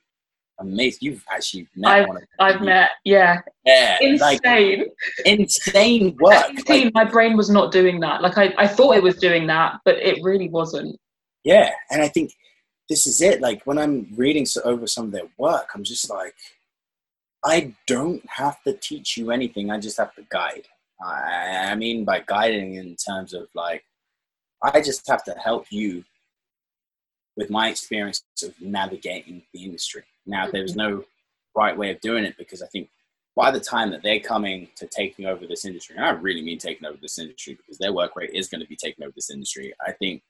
amazing. You've actually met I've, one of them. I've met, yeah. Yeah. Insane. Like, insane work. At 18, like, my brain was not doing that. Like I, I thought it was doing that, but it really wasn't. Yeah. And I think this is it. Like when I'm reading so, over some of their work, I'm just like, I don't have to teach you anything. I just have to guide. I, I mean by guiding in terms of like, I just have to help you with my experience of navigating the industry. Now, there's mm-hmm. no right way of doing it because I think by the time that they're coming to taking over this industry, and I really mean taking over this industry because their work rate is going to be taking over this industry. I think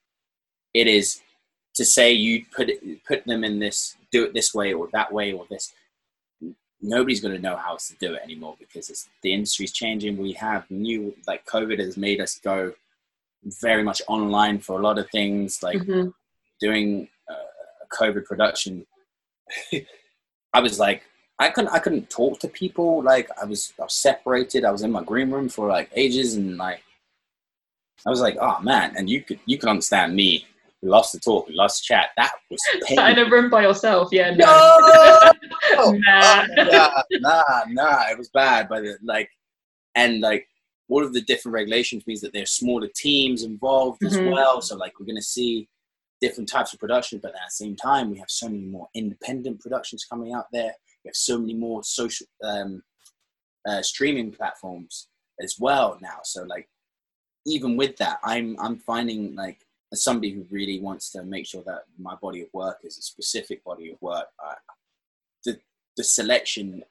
it is to say you put it, put them in this, do it this way or that way or this. Nobody's going to know how to do it anymore because it's, the industry's changing. We have new, like COVID has made us go very much online for a lot of things, like mm-hmm. doing uh, COVID production I was like, I couldn't, I couldn't talk to people. Like I was, I was separated. I was in my green room for like ages, and like, I was like, oh man, and you could, you could understand me. We lost to talk, we lost to chat. That was Sat in a room by yourself, yeah. No, no! nah. nah, nah, nah. It was bad, but it, like, and like, all of the different regulations means that there's smaller teams involved mm-hmm. as well. So like, we're gonna see different types of production, but at the same time, we have so many more independent productions coming out there. We have so many more social um, uh, streaming platforms as well now. So like, even with that, I'm I'm finding like as somebody who really wants to make sure that my body of work is a specific body of work. Uh, the the selection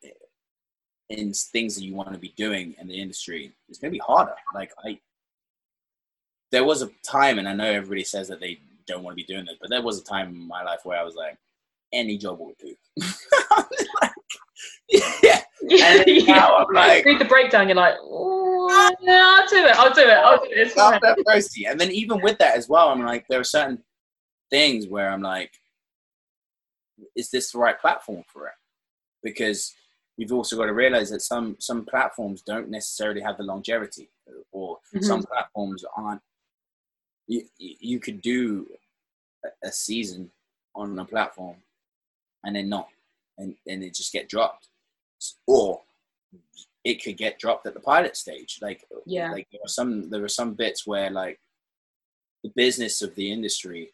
in things that you want to be doing in the industry is going to be harder. Like I, there was a time, and I know everybody says that they don't want to be doing this. But there was a time in my life where I was like, any job will do. like, yeah. And yeah. I'm like, read the breakdown. You're like, I'll do it. I'll do it. I'll do it. It's fine. And then even with that as well, I'm like, there are certain things where I'm like, is this the right platform for it? Because you've also got to realize that some some platforms don't necessarily have the longevity, or mm-hmm. some platforms aren't you you could do a season on a platform and then not and, and it just get dropped or it could get dropped at the pilot stage like yeah like there are some there are some bits where like the business of the industry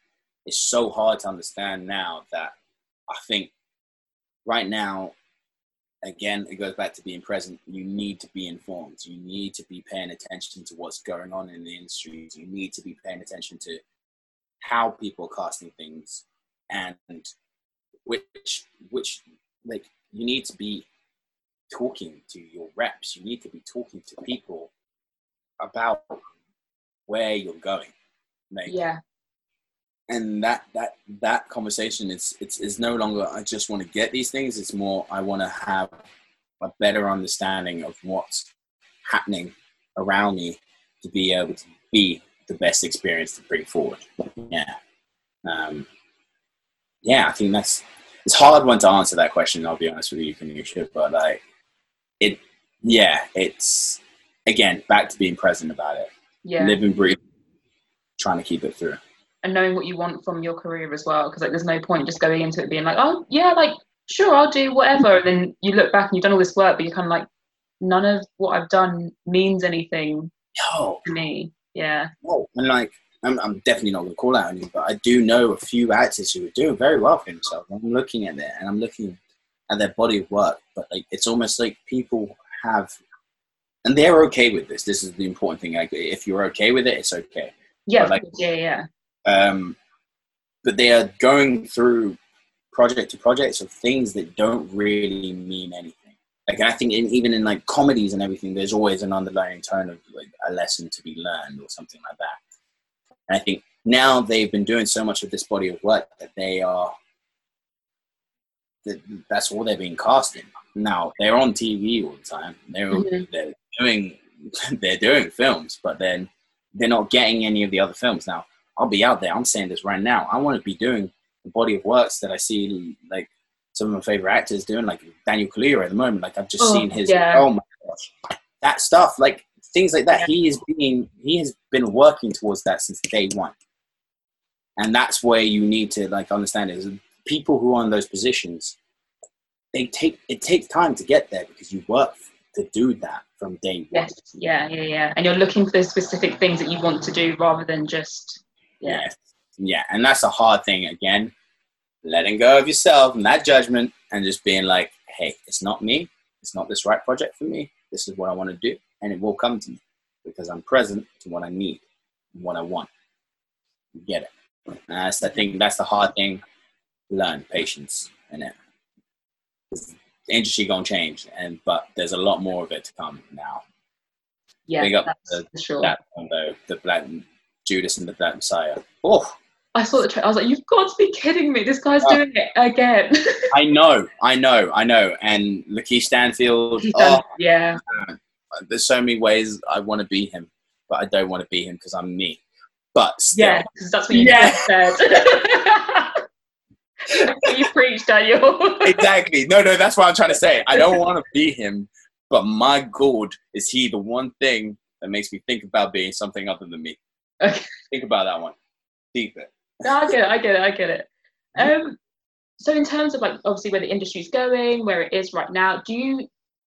is so hard to understand now that i think right now again, it goes back to being present. You need to be informed. You need to be paying attention to what's going on in the industry. You need to be paying attention to how people are casting things and which which like you need to be talking to your reps. You need to be talking to people about where you're going. Like, yeah. and that that that conversation is it's is no longer I just want to get these things. It's more I want to have a better understanding of what's happening around me to be able to be the best experience to bring forward. Yeah, um, yeah. I think that's it's hard one to answer that question. I'll be honest with you, Kanisha, but like it, yeah, it's again back to being present about it. Yeah. living breathe, trying to keep it through. and knowing what you want from your career as well because like there's no point just going into it being like oh yeah like sure i'll do whatever and then you look back and you've done all this work but you're kind of like none of what i've done means anything Yo, to me yeah whoa. and like I'm, I'm definitely not going to call out any, but I do know a few actors who are doing very well for themselves. I'm looking at it and I'm looking at their body of work, but like it's almost like people have, and they're okay with this. This is the important thing. Like if you're okay with it, it's okay. yeah like- yeah yeah um, but they are going through project to projects of things that don't really mean anything. Like I think in, even in like comedies and everything, there's always an underlying tone of like a lesson to be learned or something like that. And I think now they've been doing so much of this body of work that they are that's all they're being cast in. Now they're on TV all the time. They're Mhm. they're doing they're doing films, but then they're not getting any of the other films. Now I'll be out there. I'm saying this right now. I want to be doing the body of works that I see like some of my favorite actors doing, like Daniel Kaluuya at the moment. Like I've just Oh, seen his. yeah. Oh my gosh, that stuff, like things like that. He is being he has been working towards that since day one, and that's where you need to like understand is people who are in those positions. They take it takes time to get there because you work to do that from day one. yes. Yeah yeah yeah. And you're looking for those specific things that you want to do rather than just yeah. Yeah yeah and that's a hard thing again letting go of yourself and that judgment and just being like hey it's not me. It's not this right project for me. This is what i want to do and it will come to me because i'm present to what i need what i want. You get it. And that's the thing that's the hard thing learn patience in it the industry gonna change and but there's a lot more of it to come now yeah Big up that's the- for sure the black judas and the black messiah oh i saw the tra- i was like you've got to be kidding me this guy's Oh. doing it again I know, I know, I know. And LaKeith Stanfield, oh, yeah uh, there's so many ways I want to be him, but I don't want to be him because I'm me. But still, yeah that's what you Yeah. said you preached daniel exactly. No, no, that's what I'm trying to say. I don't want to be him, but my God, is he the one thing that makes me think about being something other than me? Okay. Think about that one. Deep it. No, I get it. I get it. I get it. Um, so in terms of like obviously where the industry's going, where it is right now, do you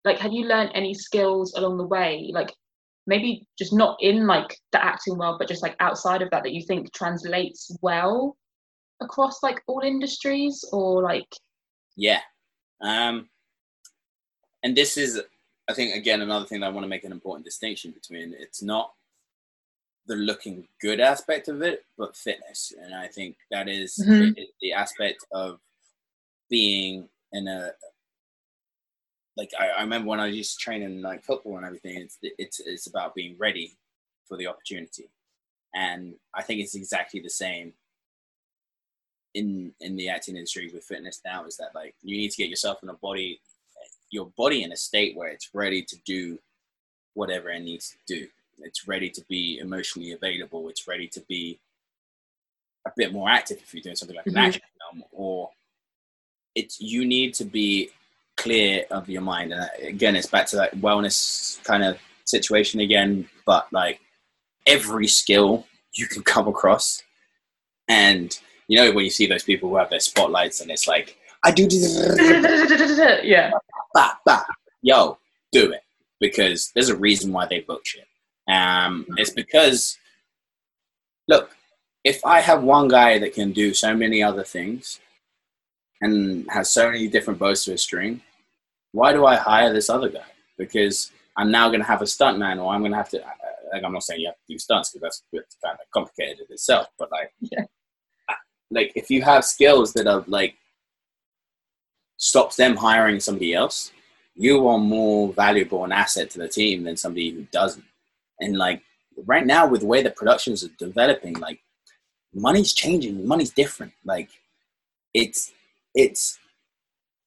like have you learned any skills along the way? Like maybe just not in like the acting world, but just like outside of that that you think translates well across like all industries or like Yeah. Um, and this is, I think, again, another thing that I want to make an important distinction between. It's not the looking good aspect of it, but fitness. And I think that is Mhm. the, the aspect of being in a, like, I, I remember when I used to train in like football and everything, it's, it's, it's about being ready for the opportunity. And I think it's exactly the same in in the acting industry with fitness now is that like you need to get yourself in a body your body in a state where it's ready to do whatever it needs to do. It's ready to be emotionally available. It's ready to be a bit more active if you're doing something like Mhm. an action film or it's you need to be clear of your mind. And uh, again it's back to that wellness kind of situation again but like every skill you can come across and you know when you see those people who have their spotlights and it's like i do this. Yeah. Bah, bah. yo do it. Because there's a reason why they book shit. Um it's because look if i have one guy that can do so many other things and has so many different bows to a string why do i hire this other guy? Because i'm now going to have a stuntman or i'm going to have to like i'm not saying you have to do stunts because that's kind of complicated in itself but like Yeah. Like if you have skills that are like stops them hiring somebody else you are more valuable an asset to the team than somebody who doesn't and like right now with the way the productions are developing like money's changing. Money's different. Like it's it's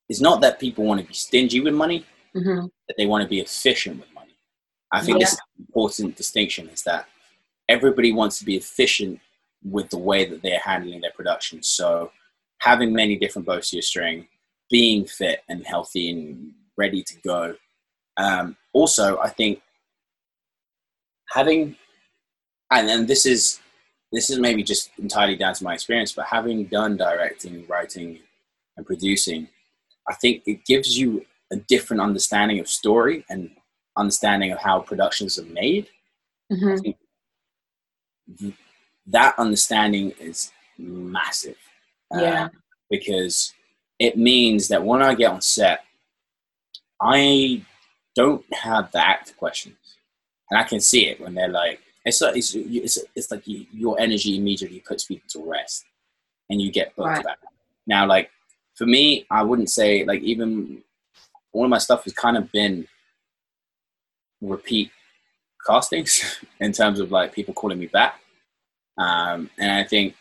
it's not that people want to be stingy with money, hmm that they want to be efficient with money. I think Yeah. this is an important distinction is that everybody wants to be efficient with the way that they're handling their production. So having many different bows to your string, being fit and healthy and ready to go. Um, also, I think having, and then this is this is maybe just entirely down to my experience, but having done directing, writing, and producing, I think it gives you a different understanding of story and understanding of how productions are made. hmm Th- That understanding is massive. Uh, Yeah. because it means that when I get on set, I don't have the actor questions, and I can see it when they're like, it's like it's it's, it's like you, your energy immediately puts people to rest, and you get booked Right. back. Now, like for me, I wouldn't say like even all of my stuff has kind of been repeat castings in terms of like people calling me back, um, and I think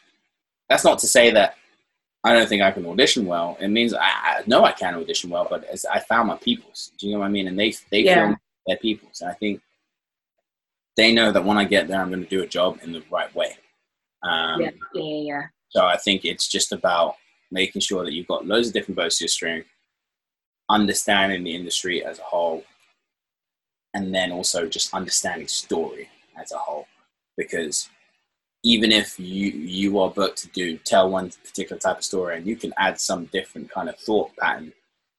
that's not to say that I don't think I can audition well. It means I, I know I can audition well, but as I found my peoples. Do you know what I mean? And they they Yeah. feel their peoples, and I think they know that when I get there, I'm going to do a job in the right way. Um, yeah, yeah, yeah, yeah. So I think it's just about making sure that you've got loads of different boats to your string, understanding the industry as a whole, and then also just understanding story as a whole. Because even if you you are booked to do tell one particular type of story, and you can add some different kind of thought pattern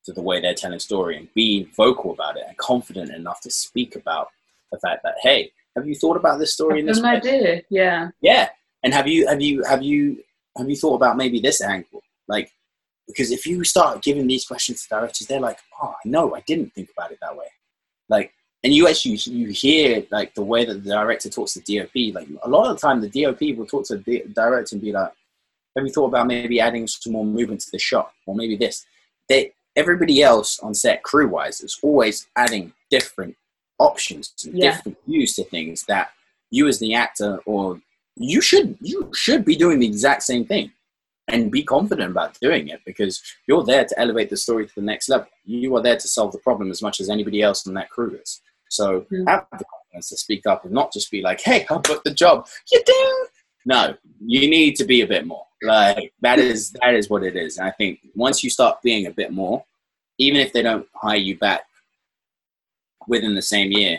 to the way they're telling story, and be vocal about it and confident enough to speak about the fact that hey, have you thought about this story in this way? idea. Yeah. Yeah. And have you have you have you have you thought about maybe this angle? Like because if you start giving these questions to directors, they're like, Oh, no, I didn't think about it that way. Like and you actually you hear like the way that the director talks to DOP, like a lot of the time the DOP will talk to the director and be like, Have you thought about maybe adding some more movement to the shot? Or maybe this. They everybody else on set crew wise is always adding different options and Yeah. different views to things that you as the actor or you should you should be doing the exact same thing and be confident about doing it because you're there to elevate the story to the next level you are there to solve the problem as much as anybody else on that crew is so Mm. have the confidence to speak up and not just be like hey i booked the job you do. no you need to be a bit more like that is that is what it is and i think once you start being a bit more even if they don't hire you back within the same year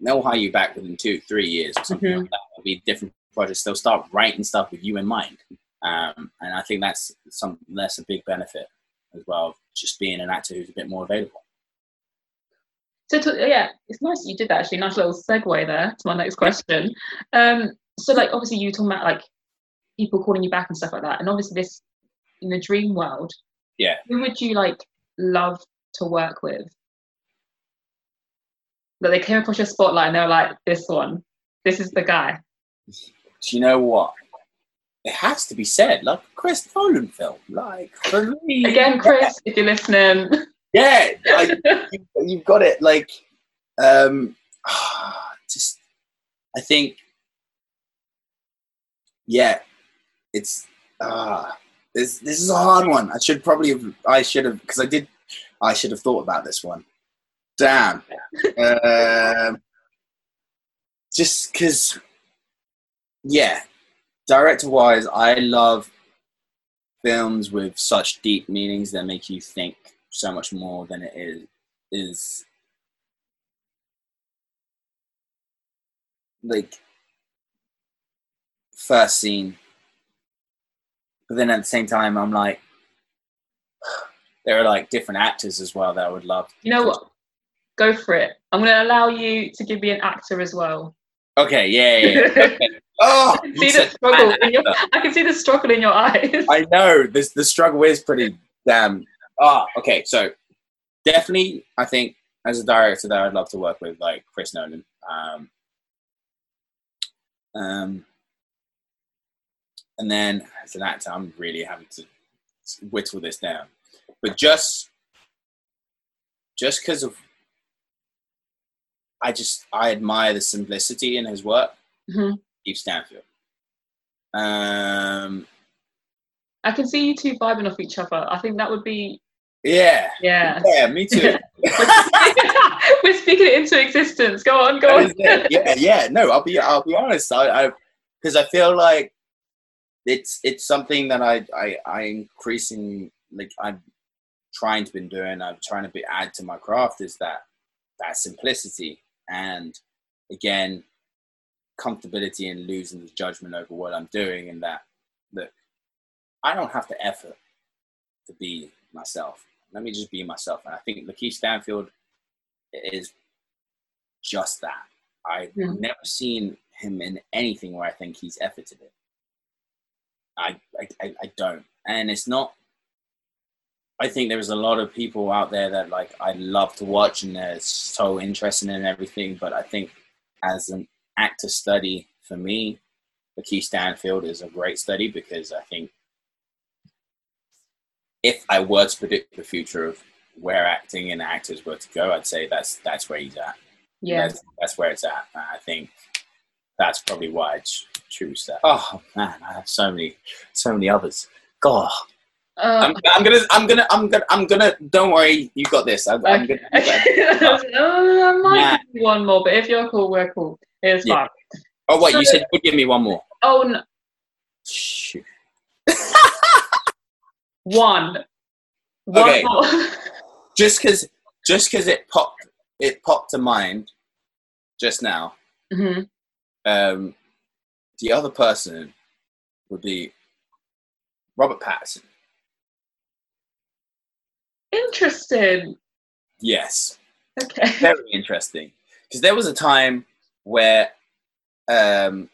they'll hire you back within two, three years or something Mhm. like that. It'll be different projects. They'll start writing stuff with you in mind, um, and I think that's some that's a big benefit as well. Just being an actor who's a bit more available. So to, yeah, it's nice you did that. Actually, nice little segue there to my next question. Um, so like obviously you were talking about like people calling you back and stuff like that, and obviously this in the dream world, Yeah. who would you like love to work with? That they came across your spotlight and they were like, this one, this is the guy. Do you know what? It has to be said, like Chris Nolan film. Like for me, Again, Chris, if you're listening, yeah, like, you, you've got it. Like, um, just I think, yeah, it's ah, this this is a hard one. I should probably have. I should have because I did. I should have thought about this one. Damn. um, just because, yeah, director wise, I love films with such deep meanings that make you think so much more than it is is like first scene but then at the same time i'm like there are like different actors as well that i would love you know what? Go for it. I'm going to allow you to give me an actor as well. okay yeah yeah, yeah. Okay. oh I can see the struggle in your. I can see the struggle in your eyes. I know this. The struggle is pretty damn. Ah, okay. So definitely, I think as a director that I'd love to work with, like Chris Nolan. Um, um, and then as an actor, I'm really having to whittle this down. But just, just because of, I just I admire the simplicity in his work. Mhm. Steve Stanfield. Um, I can see you two vibing off each other. I think that would be yeah, yeah. yeah, me too. We're speaking it into existence. Go on, go on. yeah, yeah. No, I'll be, I'll be honest. I, because I, I feel like it's, it's something that I, I, I increasing like I'm trying to been doing. I'm trying to be add to my craft is that that simplicity and again comfortability in losing the judgment over what I'm doing and that look, I don't have to effort to be myself. Let me just be myself. And I think LaKeith Stanfield is just that. I've yeah. never seen him in anything where I think he's efforted it. I, I, I don't. And it's not I think there's a lot of people out there that like I love to watch and they're so interesting and everything. But I think as an actor study for me, LaKeith Stanfield is a great study because I think if I were to predict the future of where acting and actors were to go, I'd say that's that's where he's at. Yeah, that's, that's where it's at. I think that's probably why I choose that. Oh man, I have so many, so many others. God, uh, I'm, I'm, gonna, I'm gonna, I'm gonna, I'm gonna. Don't worry, you got this. I, am okay. gonna. uh, I might give one more, but if you're cool, we're cool. It's yeah. fine. Oh wait, so, you said you would give me one more. Oh no. Shoot. one. One okay. just because, just because it popped, it popped to mind just now. Mm-hmm. Um, the other person would be Robert Pattinson. Interesting. Yes. Okay. Very interesting. Because there was a time where um,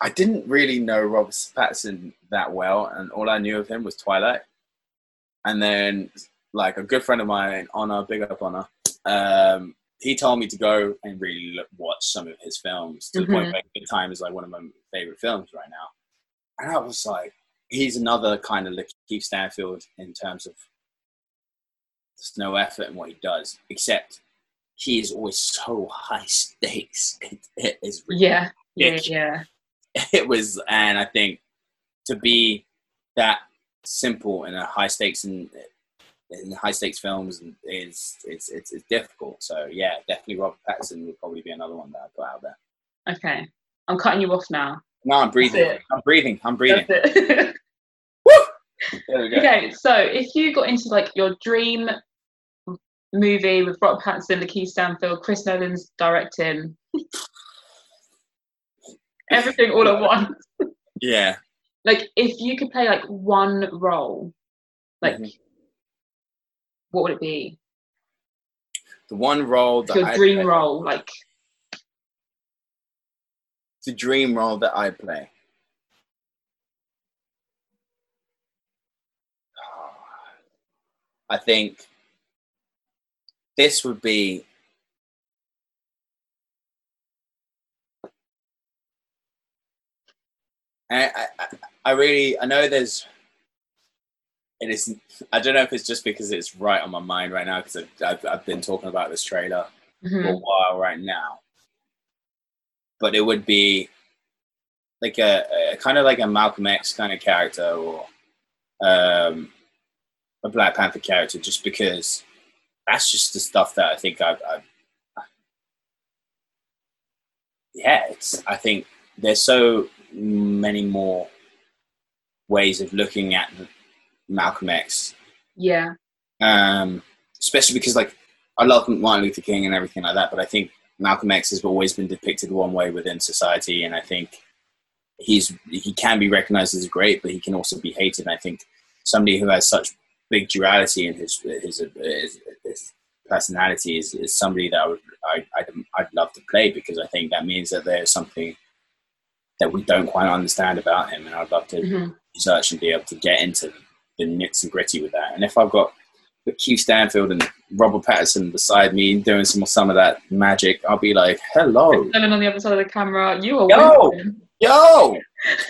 I didn't really know Robert Pattinson that well, and all I knew of him was Twilight. And then, like a good friend of mine, Honor, big up Honor, um, he told me to go and really look, watch some of his films to mm-hmm. the point mm-hmm. where Good Time is like one of my favorite films right now. And I was like, he's another kind of LaKeith Stanfield in terms of there's no effort in what he does, except he is always so high stakes. It, it is yeah, yeah, yeah. It was, and I think to be that simple in a high stakes and in, high stakes films is it's, it's it's difficult. So yeah, definitely Robert Pattinson would probably be another one that I put out there. Okay, I'm cutting you off now. No, I'm breathing. I'm breathing. I'm breathing. Okay, so if you got into like your dream movie with Robert Pattinson, LaKeith Stanfield, Chris Nolan's directing, everything all at once. Yeah. Like if you could play like one role, like mm-hmm. what would it be? The one role that your dream role, like the dream role that I play. I think this would be I, I, I really I know there's it is I don't know if it's just because it's right on my mind right now because I've, I've, I've, been talking about this trailer mm-hmm. for a while right now but it would be like a, a, kind of like a Malcolm X kind of character or um, a Black Panther character just because that's just the stuff that I think I've, I've yeah, it's. I think there's so many more ways of looking at Malcolm X. Yeah. Um, especially because like I love Martin Luther King and everything like that, but I think Malcolm X has always been depicted one way within society, and I think he's he can be recognized as great, but he can also be hated. And I think somebody who has such big duality in his his, his, his personality is, is somebody that I would I, I'd, I'd love to play because I think that means that there's something that we don't quite understand about him, and I'd love to mm-hmm. research and be able to get into the nits and gritty with that. And if I've got Keith Stanfield and Robert Pattinson beside me doing some some of that magic, I'll be like, "Hello." Standing on the other side of the camera, you are. Yo, yo,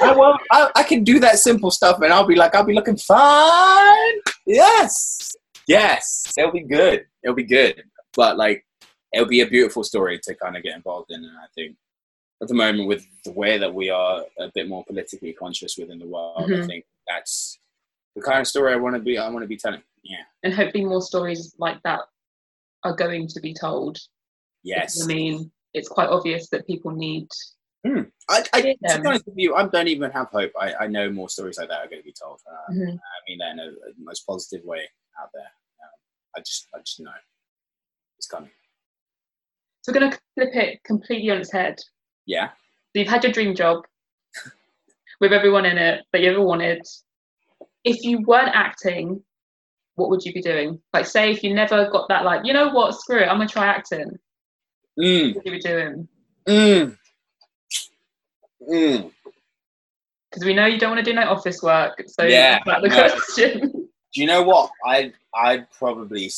I, will, I, I can do that simple stuff, and I'll be like, I'll be looking fine. Yes, yes, it'll be good. It'll be good. But like, it'll be a beautiful story to kind of get involved in, and I think at the moment with the way that we are a bit more politically conscious within the world, I Mhm. think that's the kind of story I want to be. I want to be telling. Yeah. And hopefully more stories like that are going to be told. Yes. I mean, it's quite obvious that people need. I, I, to be honest with you, I don't even have hope. I, I know more stories like that are going to be told. Uh, Mhm. I mean that in a, a most positive way out there. Um, I just, I just know it's coming. So we're going to flip it completely on its head. Yeah. So you've had your dream job with everyone in it that you ever wanted. If you weren't acting, what would you be doing? Like, say if you never got that, like, you know what, screw it, I'm gonna try acting. Mm, What would you be doing? mm, mm. Because we know you don't want to do no office work. So Yeah, that's the no. question. Do you know what? I, I'd probably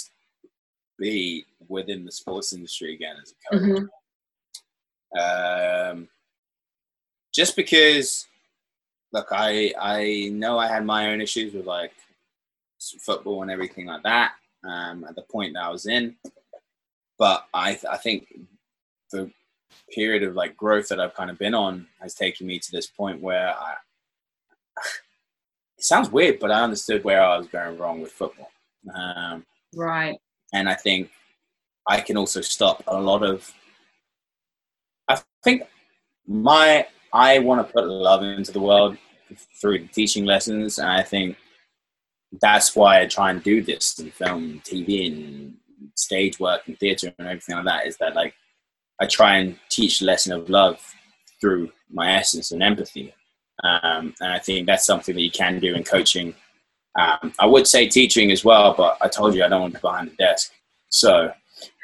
be within the sports industry again as a coach. Mhm. Um, just because look i i know i had my own issues with like football and everything like that um, at the point that i was in but i i think the period of like growth that i've kind of been on has taken me to this point where i it sounds weird but i understood where i was going wrong with football um, Right. and I think I can also stop a lot of. I think my I want to put love into the world through teaching lessons, and I think that's why I try and do this in film, TV, and stage work and theatre and everything like that. Is that like I try and teach the lesson of love through my essence and empathy, um, and I think that's something that you can do in coaching. Um, I would say teaching as well, but I told you I don't want to be behind the desk. So,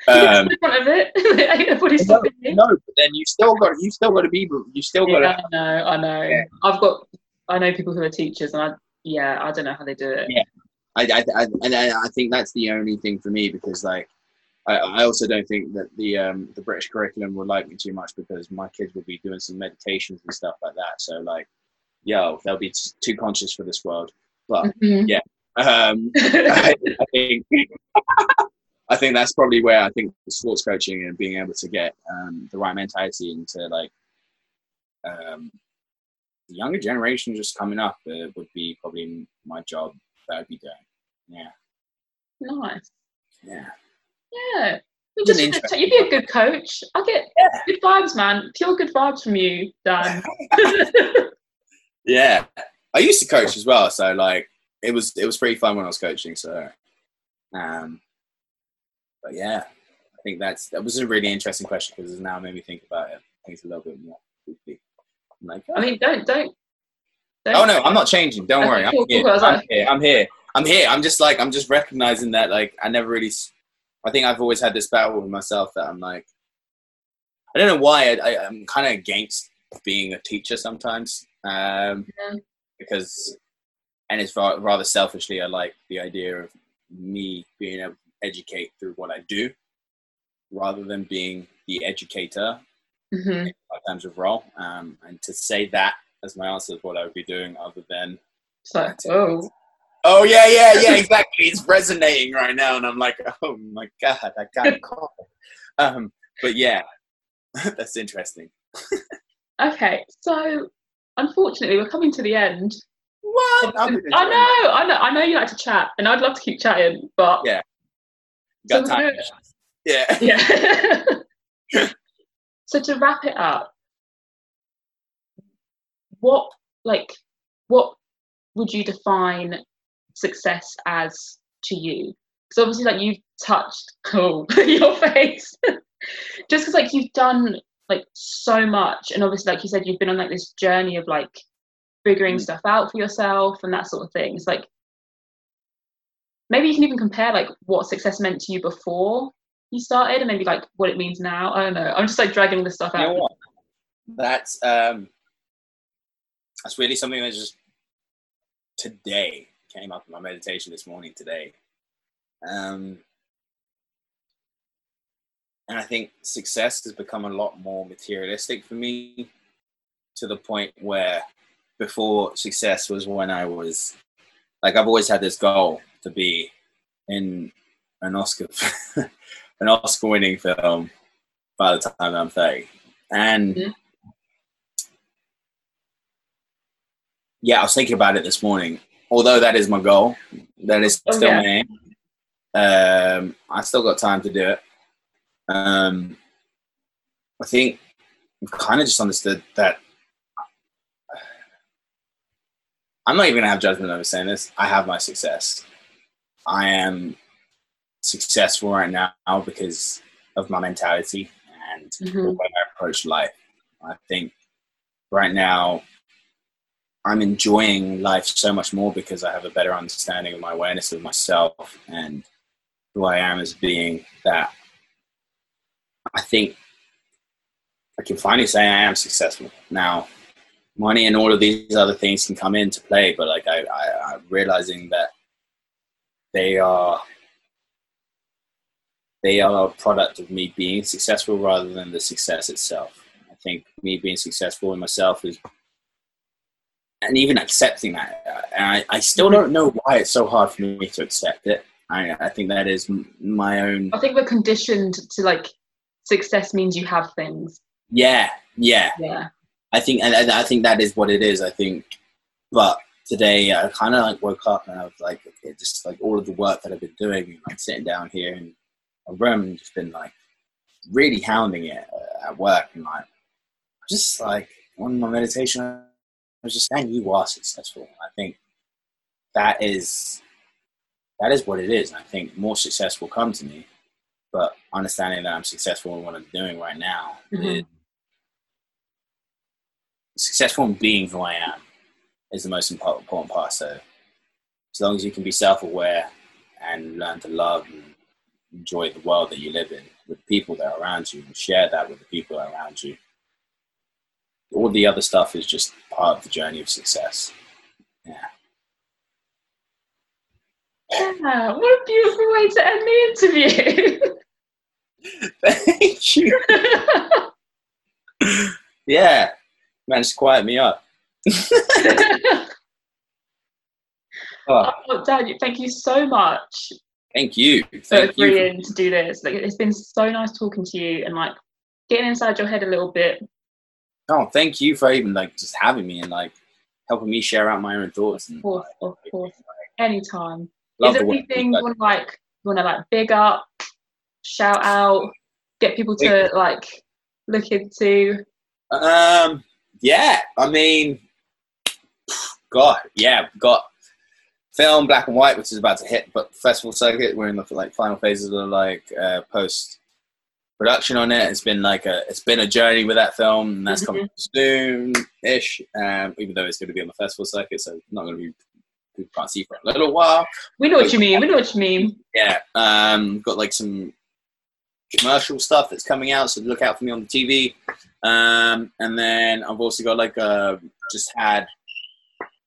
um, in front of it. Nobody stopping you. no, but then you still got you still got to be you still got Yeah, to I know, I know. Yeah. I've got, I know people who are teachers, and I, yeah, I don't know how they do it. Yeah. I, I, I, and I think that's the only thing for me because like I, I also don't think that the um, the British curriculum would like me too much because my kids will be doing some meditations and stuff like that. So like, yo, they'll be t- too conscious for this world. But Mhm. um, I, I think I think that's probably where I think the sports coaching and being able to get um, the right mentality into like um, the younger generation just coming up uh, would be probably my job that I'd be doing. Yeah, nice. yeah. Yeah. You just interesting you'd be a good coach. I get Yeah. good vibes, man. Pure good vibes from you, Dan. Yeah, I used to coach as well, so like it was it was pretty fun when I was coaching. So, um, but yeah, I think that's that was a really interesting question because it's now made me think about it. I think it's a little bit more deeply. I'm like, I mean, don't don't. don't oh no, I'm not changing. Don't Okay, worry, I'm here. cool. I was I'm like- here. I'm here. I'm here. I'm just like I'm just recognizing that like I never really. I think I've always had this battle with myself that I'm like. I don't know why I, I, I'm kind of against being a teacher sometimes. Um, Yeah. because and it's rather selfishly i like the idea of me being able educate through what i do rather than being the educator Mhm. in terms of role um, and to say that as my answer is what i would be doing other than So, oh, oh yeah yeah yeah exactly it's resonating right now and i'm like oh my god i got caught um but yeah that's interesting okay. So, unfortunately, we're coming to the end. what I know, I know, I know. You like to chat, and I'd love to keep chatting, but Yeah. So got we're time yeah Yeah. so to wrap it up, what like what would you define success as to you? Because obviously, like you've touched oh your face, just because like you've done like so much, and obviously, like you said, you've been on like this journey of like figuring Mm. stuff out for yourself and that sort of thing. It's like maybe you can even compare like what success meant to you before you started and maybe like what it means now. I don't know. I'm just like dragging this stuff you out. That's um, that's really something that just today came up in my meditation this morning. Today, um, and I think success has become a lot more materialistic for me, to the point where before success was when I was like I've always had this goal to be in an Oscar an Oscar winning film by the time I'm 30. And mm-hmm. yeah, I was thinking about it this morning. Although that is my goal, that is oh, still oh, yeah. my aim. Um, I still got time to do it. Um, I think I've kind of just understood that I'm not even gonna have judgment over saying this. I have my success. I am successful right now because of my mentality and Mhm. the way I approach life. I think right now I'm enjoying life so much more because I have a better understanding of my awareness of myself and who I am as being that I think I can finally say I am successful. Now, money and all of these other things can come into play, but like I, I, I'm realizing that they are they are a product of me being successful rather than the success itself. I think me being successful in myself is and even accepting that. And I, I still don't know why it's so hard for me to accept it. I, I think that is my own. I think we're conditioned to like success means you have things. Yeah, yeah. Yeah. I think, and I think that is what it is. I think, but today I kind of like woke up and I was like, okay, just like all of the work that I've been doing, and like sitting down here in a room and just been like really hounding it uh, at work and like just like on my meditation, I was just saying you are successful. I think that is that is what it is. I think more success will come to me, but understanding that I'm successful in what I'm doing right now Mhm. is successful in being who I am is the most important, part. So as long as you can be self-aware and learn to love and enjoy the world that you live in with the people that are around you and share that with the people around you, all the other stuff is just part of the journey of success. Yeah. Yeah. What a beautiful way to end the interview. Thank you. Yeah. Managed to quiet me up. Oh, oh, Dad, thank you so much thank you. for Thank you. to do this. Like, it's been so nice talking to you and like getting inside your head a little bit. Oh, thank you for even like just having me and like helping me share out my own thoughts. And Of course, of course, anytime. love Is there way anything you want to like, you want to like big up, shout out, get people to like look into? Um, yeah, I mean, God, yeah, we've got film black and white, which is about to hit, but festival circuit. We're in the like final phases of like uh, post production on it. It's been like a it's been a journey with that film, and that's coming soon ish. Um, even though it's going to be on the festival circuit, so not going to be people can't see for a little while. We know what you mean. We know what you mean. Yeah, um, got like some commercial stuff that's coming out, so look out for me on the TV. Um, and then I've also got like uh, just had.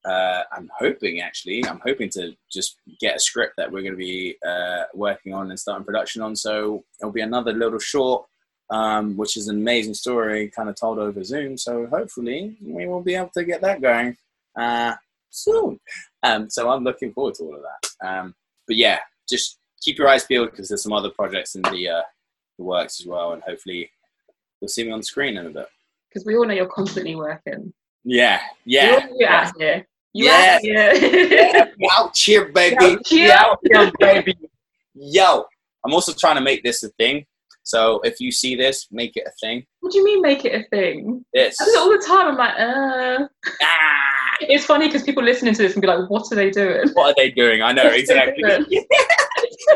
Uh, I'm hoping actually, I'm hoping to just get a script that we're going to be uh, working on and starting production on. So it'll be another little short, um, which is an amazing story, kind of told over Zoom. So hopefully we will be able to get that going uh, soon. Um, so I'm looking forward to all of that. Um, but yeah, just keep your eyes peeled because there's some other projects in the, uh, the works as well, and hopefully you'll see me on the screen in a bit. Because we all know you're constantly working. Yeah, yeah, you're out here. You Yeah. out here. yeah. Out here, baby. Here. Out here, baby. Yo, I'm also trying to make this a thing. So if you see this, make it a thing. what do you mean make it a thing? This. I do it all the time. I'm like, uh. Ah, It's funny because people listening to this and be like, what are they doing? what are they doing? I know What exactly.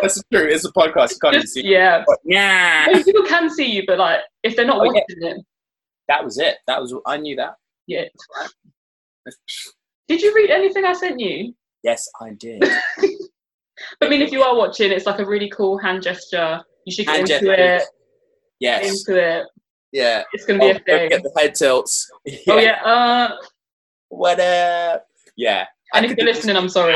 That's true. It's a podcast. You can't Just- see. yeah. But yeah, I mean, people can see you, but like, if they're not Oh, yeah. watching it, that was it. That was. I knew that. Yeah. Did you read anything I sent you? Yes, I did. I mean, if you are watching, it's like a really cool hand gesture. You should get Hand into gesture. it. Yes. Into it. Yeah. It's gonna be Oh, a thing. get the head tilts. Oh yeah. Uh, What up? Yeah. I and if you're listening, I'm sorry.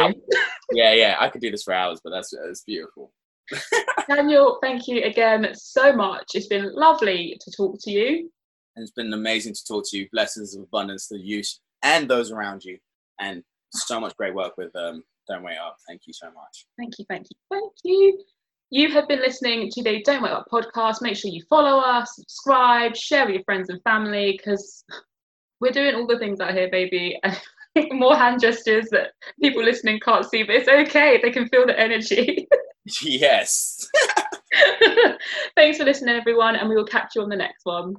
Yeah, yeah. I could do this for hours, but that's that's beautiful. Daniel, thank you again so much. It's been lovely to talk to you. And it's been amazing to talk to you. Blessings of abundance to you and those around you. And so much great work with um, Don't Wait Up. Thank you so much. Thank you, thank you, thank you. You have been listening to the Don't Wait Up podcast. Make sure you follow us, subscribe, share with your friends and family because we're doing all the things out here, baby. more hand gestures that people listening can't see, but it's okay. They can feel the energy. yes. Thanks for listening, everyone, and we will catch you on the next one.